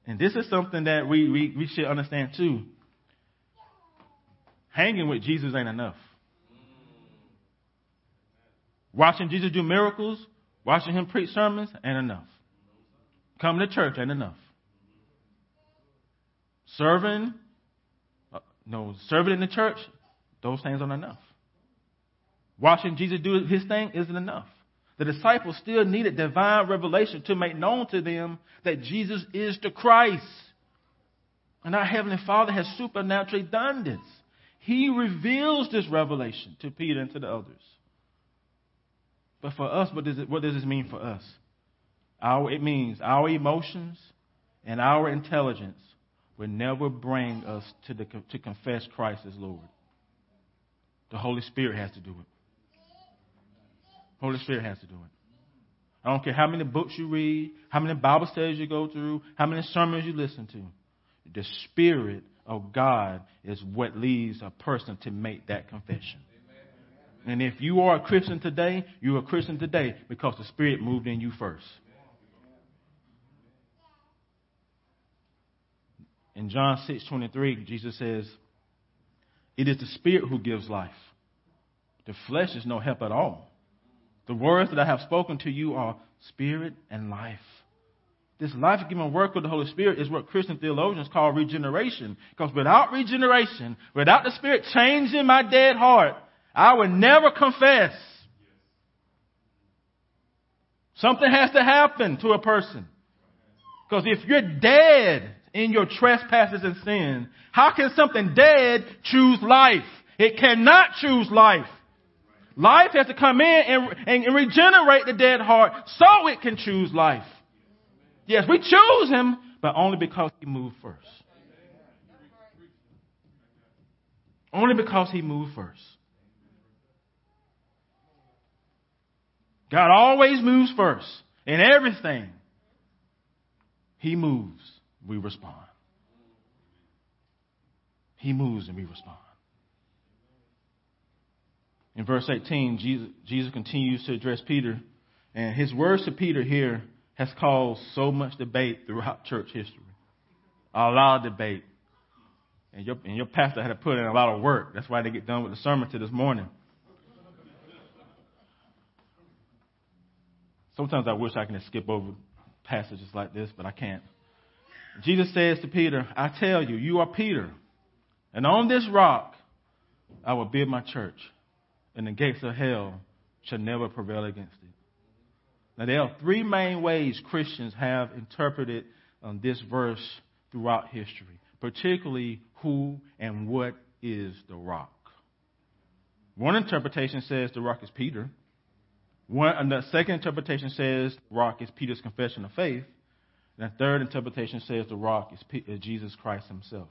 And this is something that we, we, we should understand too hanging with Jesus ain't enough. Watching Jesus do miracles, watching him preach sermons ain't enough. Coming to church ain't enough. Serving, uh, no, serving in the church, those things aren't enough. Watching Jesus do his thing isn't enough. The disciples still needed divine revelation to make known to them that Jesus is the Christ. And our Heavenly Father has supernaturally done this. He reveals this revelation to Peter and to the others. But for us, what does, it, what does this mean for us? Our, it means our emotions and our intelligence will never bring us to, the, to confess Christ as Lord. The Holy Spirit has to do it. Holy Spirit has to do it. I don't care how many books you read, how many Bible studies you go through, how many sermons you listen to. The Spirit of God is what leads a person to make that confession. And if you are a Christian today, you're a Christian today because the Spirit moved in you first. In John 6:23, Jesus says, "It is the Spirit who gives life. The flesh is no help at all. The words that I have spoken to you are spirit and life." this life giving work of the Holy Spirit is what Christian theologians call regeneration. Because without regeneration, without the Spirit changing my dead heart, I would never confess. Something has to happen to a person. Because if you're dead in your trespasses and sin, how can something dead choose life? It cannot choose life. Life has to come in and, and, and regenerate the dead heart so it can choose life. Yes, we choose him, but only because he moved first. Only because he moved first. God always moves first in everything. He moves, we respond. He moves and we respond. In verse 18, Jesus, Jesus continues to address Peter, and his words to Peter here has caused so much debate throughout church history. A lot of debate. And your, and your pastor had to put in a lot of work. That's why they get done with the sermon to this morning. Sometimes I wish I can skip over passages like this, but I can't. Jesus says to Peter, I tell you, you are Peter, and on this rock I will build my church, and the gates of hell shall never prevail against it. Now, there are three main ways Christians have interpreted um, this verse throughout history, particularly who and what is the rock. One interpretation says the rock is Peter. One, the second interpretation says the rock is Peter's confession of faith. And the third interpretation says the rock is, P- is Jesus Christ himself.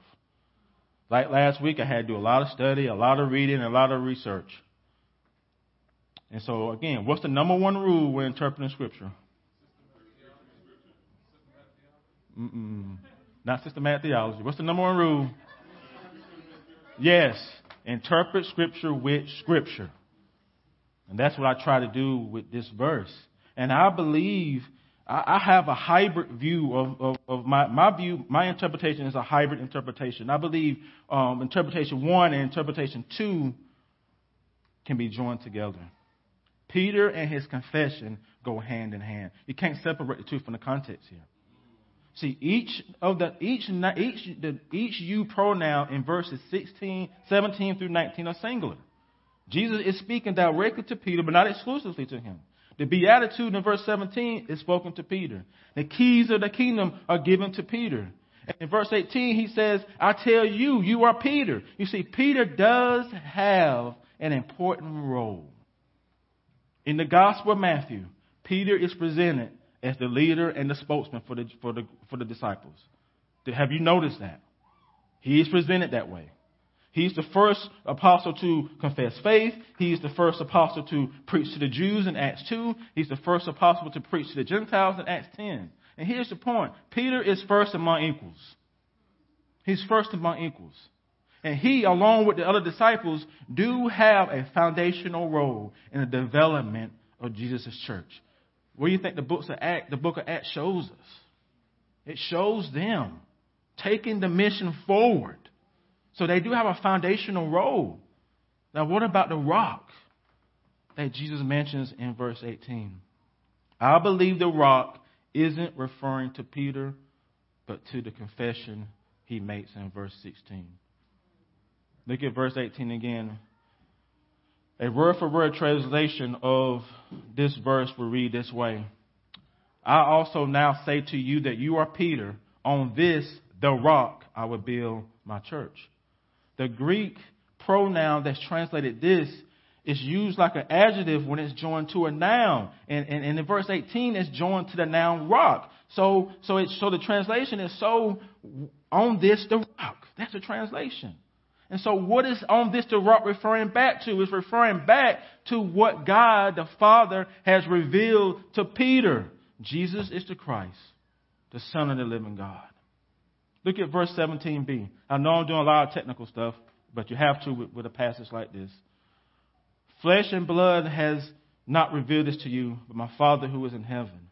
Like last week, I had to do a lot of study, a lot of reading, a lot of research. And so, again, what's the number one rule when interpreting Scripture? Mm-mm. Not systematic theology. What's the number one rule? Yes, interpret Scripture with Scripture. And that's what I try to do with this verse. And I believe I, have a hybrid view of, of, of, my, my view. My interpretation is a hybrid interpretation. I believe um, interpretation one and interpretation two can be joined together. Peter and his confession go hand in hand. You can't separate the two from the context here. See, each of the each each the, each you pronoun in verses 16, 17 through 19 are singular. Jesus is speaking directly to Peter, but not exclusively to him. The beatitude in verse 17 is spoken to Peter. The keys of the kingdom are given to Peter. And in verse 18, he says, I tell you, you are Peter. You see, Peter does have an important role. In the Gospel of Matthew, Peter is presented as the leader and the spokesman for the, for the, for the disciples. Have you noticed that? He is presented that way. He's the first apostle to confess faith. He's the first apostle to preach to the Jews in Acts 2. He's the first apostle to preach to the Gentiles in Acts 10. And here's the point Peter is first among equals. He's first among equals. And he, along with the other disciples, do have a foundational role in the development of Jesus' church. What do you think the, books of Act, the book of Acts shows us? It shows them taking the mission forward. So they do have a foundational role. Now, what about the rock that Jesus mentions in verse 18? I believe the rock isn't referring to Peter, but to the confession he makes in verse 16. Look at verse 18 again. A word for word translation of this verse will read this way I also now say to you that you are Peter. On this, the rock, I will build my church. The Greek pronoun that's translated this is used like an adjective when it's joined to a noun. And, and, and in verse 18, it's joined to the noun rock. So, so, so the translation is so on this, the rock. That's a translation. And so, what is on this rock referring back to? Is referring back to what God the Father has revealed to Peter. Jesus is the Christ, the Son of the living God. Look at verse 17b. I know I'm doing a lot of technical stuff, but you have to with, with a passage like this. Flesh and blood has not revealed this to you, but my Father who is in heaven.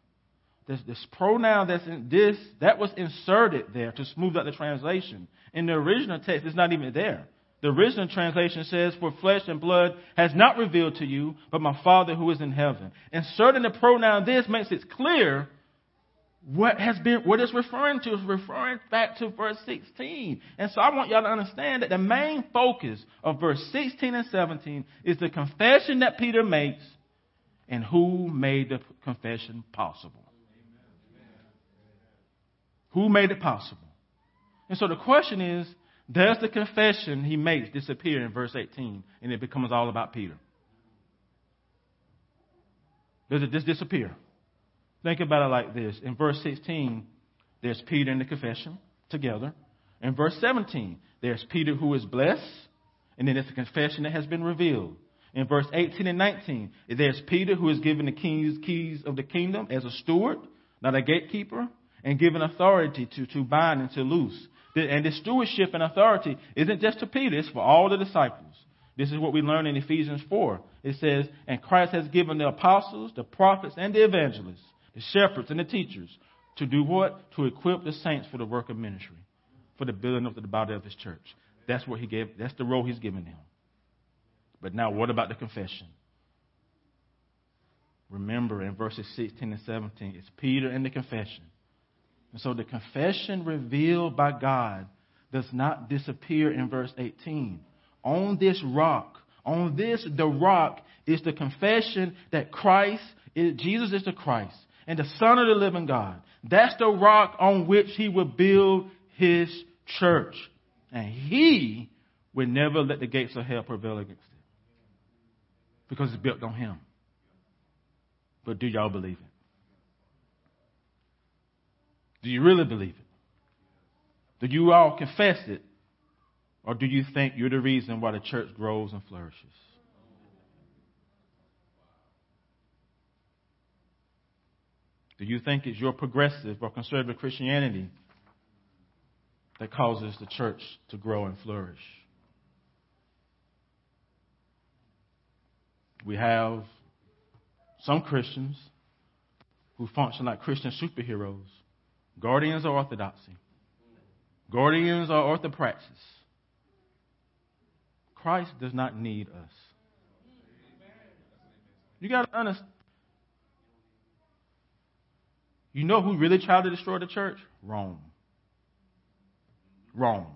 This, this pronoun that's in this, that was inserted there to smooth out the translation. In the original text, it's not even there. The original translation says, For flesh and blood has not revealed to you, but my Father who is in heaven. Inserting the pronoun this makes it clear what has been what it's referring to is referring back to verse 16. And so I want y'all to understand that the main focus of verse 16 and 17 is the confession that Peter makes and who made the confession possible. Who made it possible? And so the question is, does the confession he makes disappear in verse 18 and it becomes all about Peter? Does it just disappear? Think about it like this. In verse 16, there's Peter and the confession together. In verse 17, there's Peter who is blessed, and then it's the confession that has been revealed. In verse 18 and 19, there's Peter who is given the keys, keys of the kingdom as a steward, not a gatekeeper, and given authority to, to bind and to loose. And this stewardship and authority isn't just to Peter, it's for all the disciples. This is what we learn in Ephesians 4. It says, And Christ has given the apostles, the prophets, and the evangelists, the shepherds, and the teachers to do what? To equip the saints for the work of ministry, for the building of the body of his church. That's what he gave, that's the role he's given them. But now, what about the confession? Remember in verses 16 and 17, it's Peter and the confession. And so the confession revealed by God does not disappear in verse 18. On this rock, on this, the rock, is the confession that Christ, Jesus is the Christ and the Son of the living God. That's the rock on which he will build his church. And he will never let the gates of hell prevail against it. Because it's built on him. But do y'all believe it? Do you really believe it? Do you all confess it? Or do you think you're the reason why the church grows and flourishes? Do you think it's your progressive or conservative Christianity that causes the church to grow and flourish? We have some Christians who function like Christian superheroes, guardians of orthodoxy, guardians of orthopraxis. Christ does not need us. You got to understand. You know who really tried to destroy the church? Rome. Rome.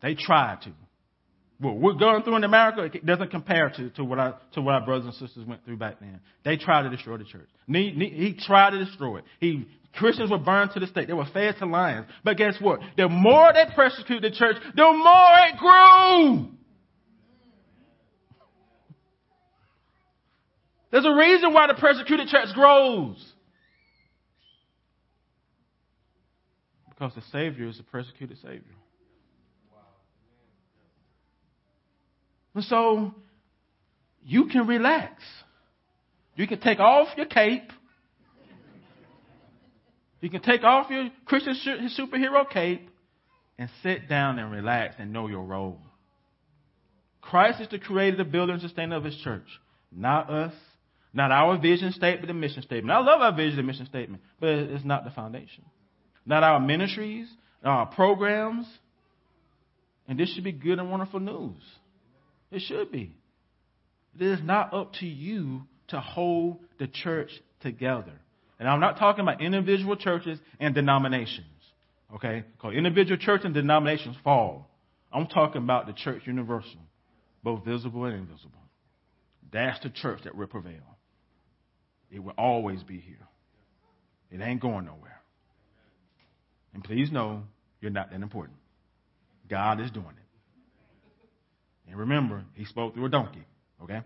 They tried to. What we're going through in America it doesn't compare to, to, what I, to what our brothers and sisters went through back then. They tried to destroy the church. He, he tried to destroy it. He, Christians were burned to the stake. They were fed to lions. But guess what? The more they persecuted the church, the more it grew. There's a reason why the persecuted church grows. Because the Savior is a persecuted Savior. And so you can relax. You can take off your cape. You can take off your Christian superhero cape and sit down and relax and know your role. Christ is the creator, the builder, and sustainer of his church, not us, not our vision statement and mission statement. I love our vision and mission statement, but it's not the foundation not our ministries, not our programs. And this should be good and wonderful news. It should be. It is not up to you to hold the church together. And I'm not talking about individual churches and denominations. Okay? Because individual churches and denominations fall. I'm talking about the church universal, both visible and invisible. That's the church that will prevail. It will always be here. It ain't going nowhere. And please know you're not that important. God is doing it. And remember, he spoke through a donkey. Okay?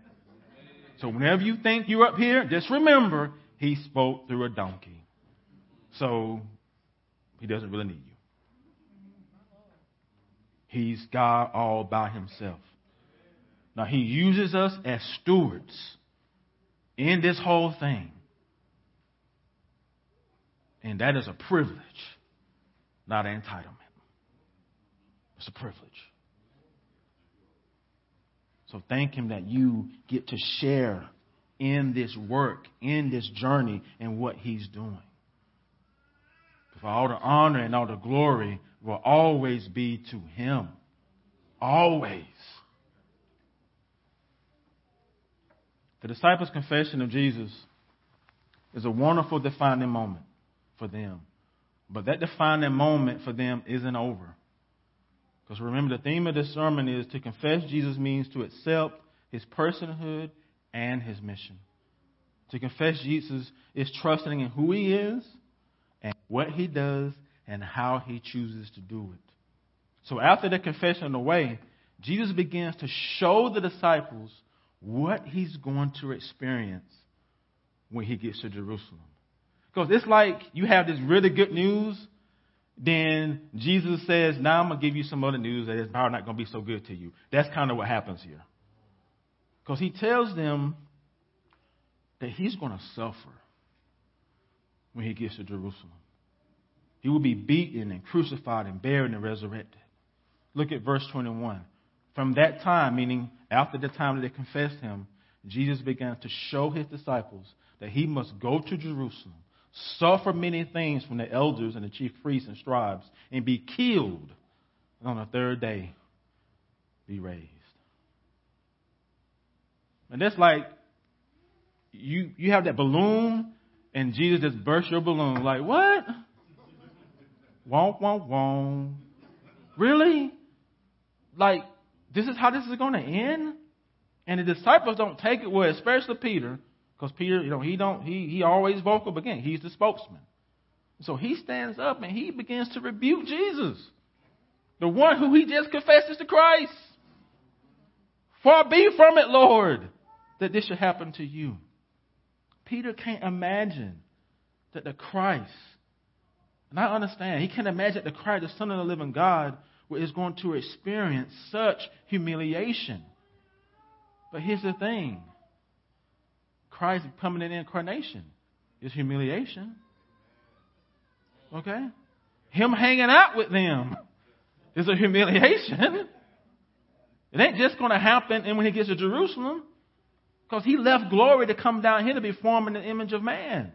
So whenever you think you're up here, just remember he spoke through a donkey. So he doesn't really need you. He's God all by himself. Now he uses us as stewards in this whole thing. And that is a privilege not an entitlement. It's a privilege. So thank Him that you get to share in this work, in this journey, and what He's doing. For all the honor and all the glory will always be to Him. Always. The disciples' confession of Jesus is a wonderful defining moment. for them. But that defining moment for them isn't over. Because remember, the theme of this sermon is to confess Jesus means to accept his personhood and his mission. To confess Jesus is trusting in who he is and what he does and how he chooses to do it. So after the confession away, Jesus begins to show the disciples what he's going to experience when he gets to Jerusalem. Because it's like you have this really good news, then Jesus says, Now I'm going to give you some other news that is probably not going to be so good to you. That's kind of what happens here. Because he tells them that he's going to suffer when he gets to Jerusalem. He will be beaten and crucified and buried and resurrected. Look at verse 21. From that time, meaning after the time that they confessed him, Jesus began to show his disciples that he must go to Jerusalem, suffer many things from the elders and the chief priests and scribes, and be killed, and on the third day be raised. And that's like you you have that balloon and Jesus just burst your balloon. Like, what? Wonk, wonk, wonk. Really? Like, this is how this is going to end? And the disciples don't take it well, especially Peter, because Peter, you know, he don't he he always vocal, but again, he's the spokesman. So he stands up and he begins to rebuke Jesus, the one who he just confesses to Christ. Far be from it, Lord, that this should happen to you. Peter can't imagine that the Christ, and I understand, he can't imagine the Christ, the Son of the living God, is going to experience such humiliation. But here's the thing Christ coming in incarnation is humiliation. Okay? Him hanging out with them is a humiliation. It ain't just going to happen and when he gets to Jerusalem. Because he left glory to come down here to be formed in the image of man.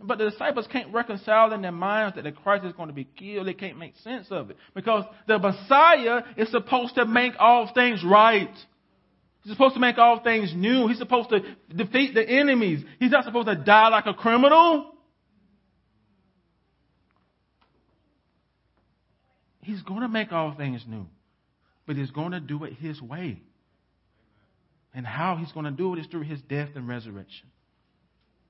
But the disciples can't reconcile in their minds that the Christ is going to be killed. They can't make sense of it. Because the Messiah is supposed to make all things right. He's supposed to make all things new. He's supposed to defeat the enemies. He's not supposed to die like a criminal. He's going to make all things new. But he's going to do it his way. And how he's going to do it is through his death and resurrection.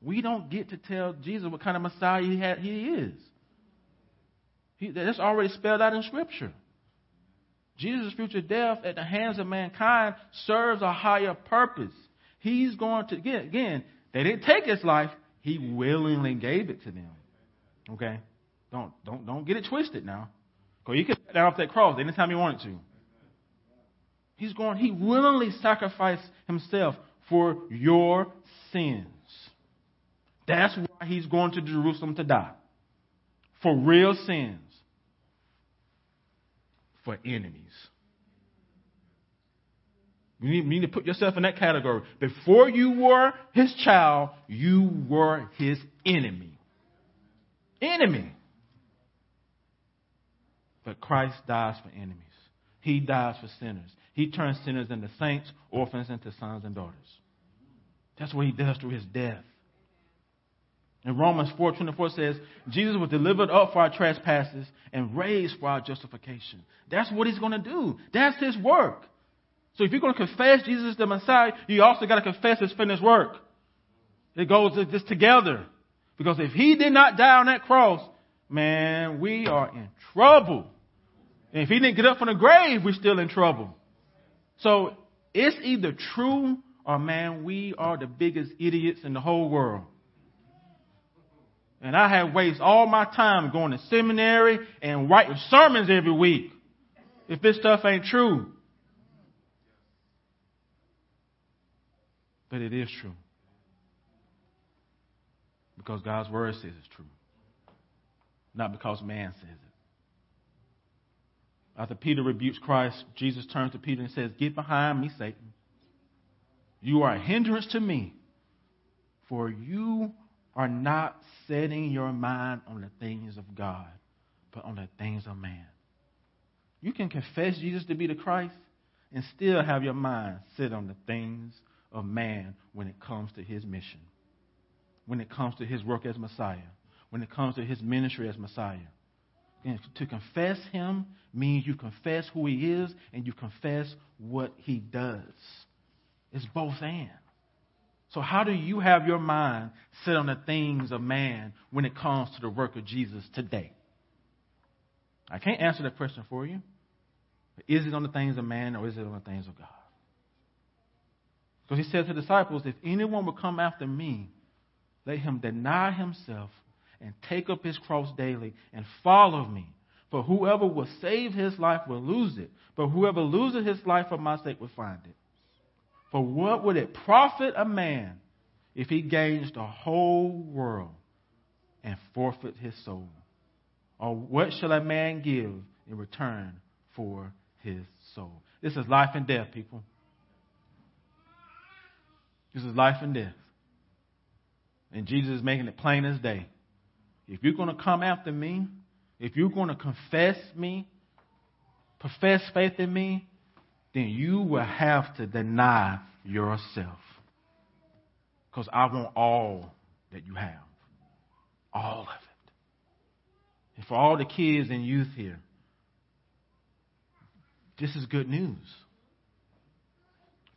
We don't get to tell Jesus what kind of Messiah he, had, he is. He, that's already spelled out in Scripture. Jesus' future death at the hands of mankind serves a higher purpose. He's going to, again, again they didn't take his life, he willingly gave it to them. Okay? Don't, don't, don't get it twisted now. Because he could get down off that cross anytime you wanted to. He's going, he willingly sacrificed himself for your sins. That's why he's going to Jerusalem to die. For real sins. For enemies. You need, you need, to put yourself in that category. Before you were his child, you were his enemy. Enemy. But Christ dies for enemies. He dies for sinners. He turns sinners into saints, orphans into sons and daughters. That's what he does through his death. And Romans 4:24 says, Jesus was delivered up for our trespasses and raised for our justification. That's what he's going to do. That's his work. So if you're going to confess Jesus the Messiah, you also got to confess his finished work. It goes this together. Because if he did not die on that cross, man, we are in trouble. And if he didn't get up from the grave, we're still in trouble. So it's either true or man, we are the biggest idiots in the whole world. And I have wasted all my time going to seminary and writing sermons every week. If this stuff ain't true. But it is true. Because God's word says it's true. Not because man says it. After Peter rebukes Christ, Jesus turns to Peter and says, Get behind me, Satan. You are a hindrance to me, for you are not setting your mind on the things of God, but on the things of man. You can confess Jesus to be the Christ and still have your mind set on the things of man when it comes to his mission, when it comes to his work as Messiah, when it comes to his ministry as Messiah. And to confess him means you confess who he is and you confess what he does. It's both and. So, how do you have your mind set on the things of man when it comes to the work of Jesus today? I can't answer that question for you. Is it on the things of man or is it on the things of God? Because he said to the disciples, If anyone will come after me, let him deny himself and take up his cross daily and follow me. For whoever will save his life will lose it, but whoever loses his life for my sake will find it. For what would it profit a man if he gains the whole world and forfeit his soul? Or what shall a man give in return for his soul? This is life and death, people. This is life and death. And Jesus is making it plain as day. If you're going to come after me, if you're going to confess me, profess faith in me, then you will have to deny yourself. Because I want all that you have. All of it. And for all the kids and youth here, this is good news.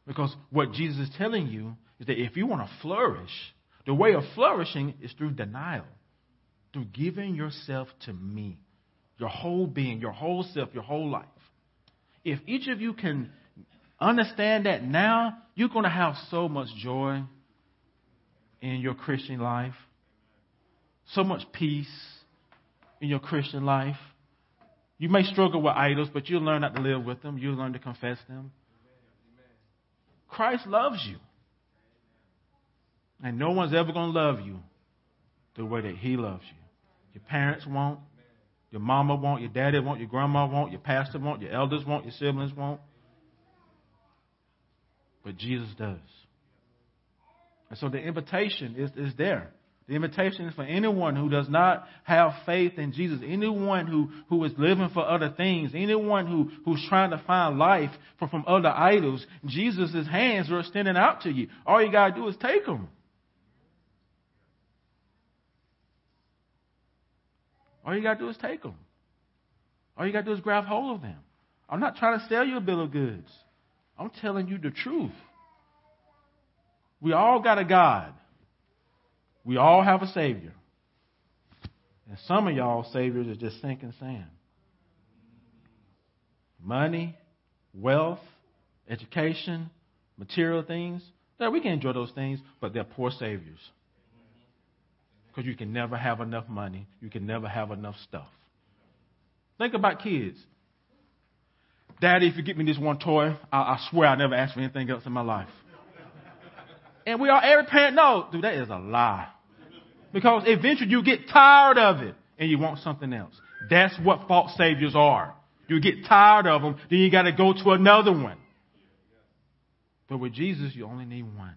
Because what Jesus is telling you is that if you want to flourish, the way of flourishing is through denial, through giving yourself to me, your whole being, your whole self, your whole life. If each of you can understand that now, you're going to have so much joy in your Christian life, so much peace in your Christian life. You may struggle with idols, but you'll learn not to live with them. You'll learn to confess them. Christ loves you. And no one's ever going to love you the way that He loves you. Your parents won't. Your mama won't. Your daddy won't. Your grandma won't. Your pastor won't. Your elders won't. Your siblings won't but Jesus does. And so the invitation is, is there. The invitation is for anyone who does not have faith in Jesus, anyone who, who is living for other things, anyone who, who's trying to find life from, from other idols. Jesus' hands are extending out to you. All you got to do is take them. All you got to do is take them. All you got to do is grab hold of them. I'm not trying to sell you a bill of goods. I'm telling you the truth. We all got a God. We all have a Savior. And some of y'all Saviors are just sinking sand. Money, wealth, education, material things. Yeah, we can enjoy those things, but they're poor Saviors. Because you can never have enough money. You can never have enough stuff. Think about kids. Daddy, if you get me this one toy, I, I swear I never ask for anything else in my life. And we all, every parent knows, dude, that is a lie. Because eventually you get tired of it and you want something else. That's what false saviors are. You get tired of them, then you got to go to another one. But with Jesus, you only need one.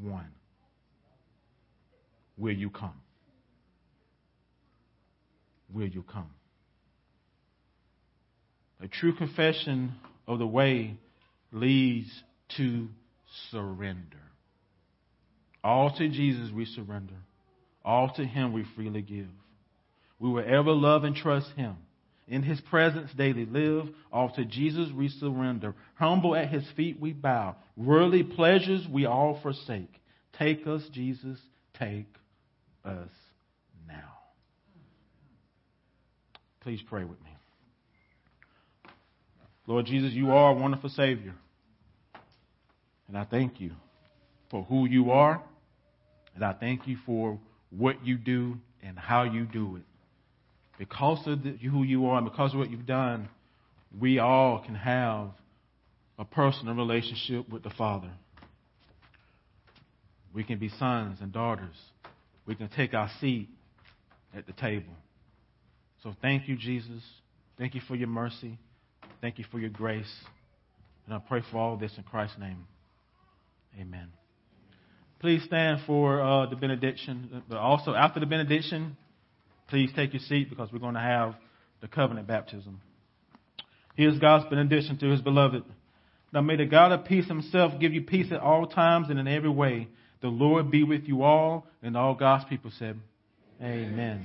One. Will you come? Will you come? A true confession of the way leads to surrender. All to Jesus we surrender. All to Him we freely give. We will ever love and trust Him. In His presence daily live. All to Jesus we surrender. Humble at His feet we bow. Worldly pleasures we all forsake. Take us, Jesus, take us now. Please pray with me. Lord Jesus, you are a wonderful Savior. And I thank you for who you are. And I thank you for what you do and how you do it. Because of the, who you are and because of what you've done, we all can have a personal relationship with the Father. We can be sons and daughters. We can take our seat at the table. So thank you, Jesus. Thank you for your mercy. Thank you for your grace. And I pray for all this in Christ's name. Amen. Please stand for uh, the benediction. But also, after the benediction, please take your seat because we're going to have the covenant baptism. Here's God's benediction to his beloved. Now may the God of peace himself give you peace at all times and in every way The Lord be with you all. And all God's people said, Amen.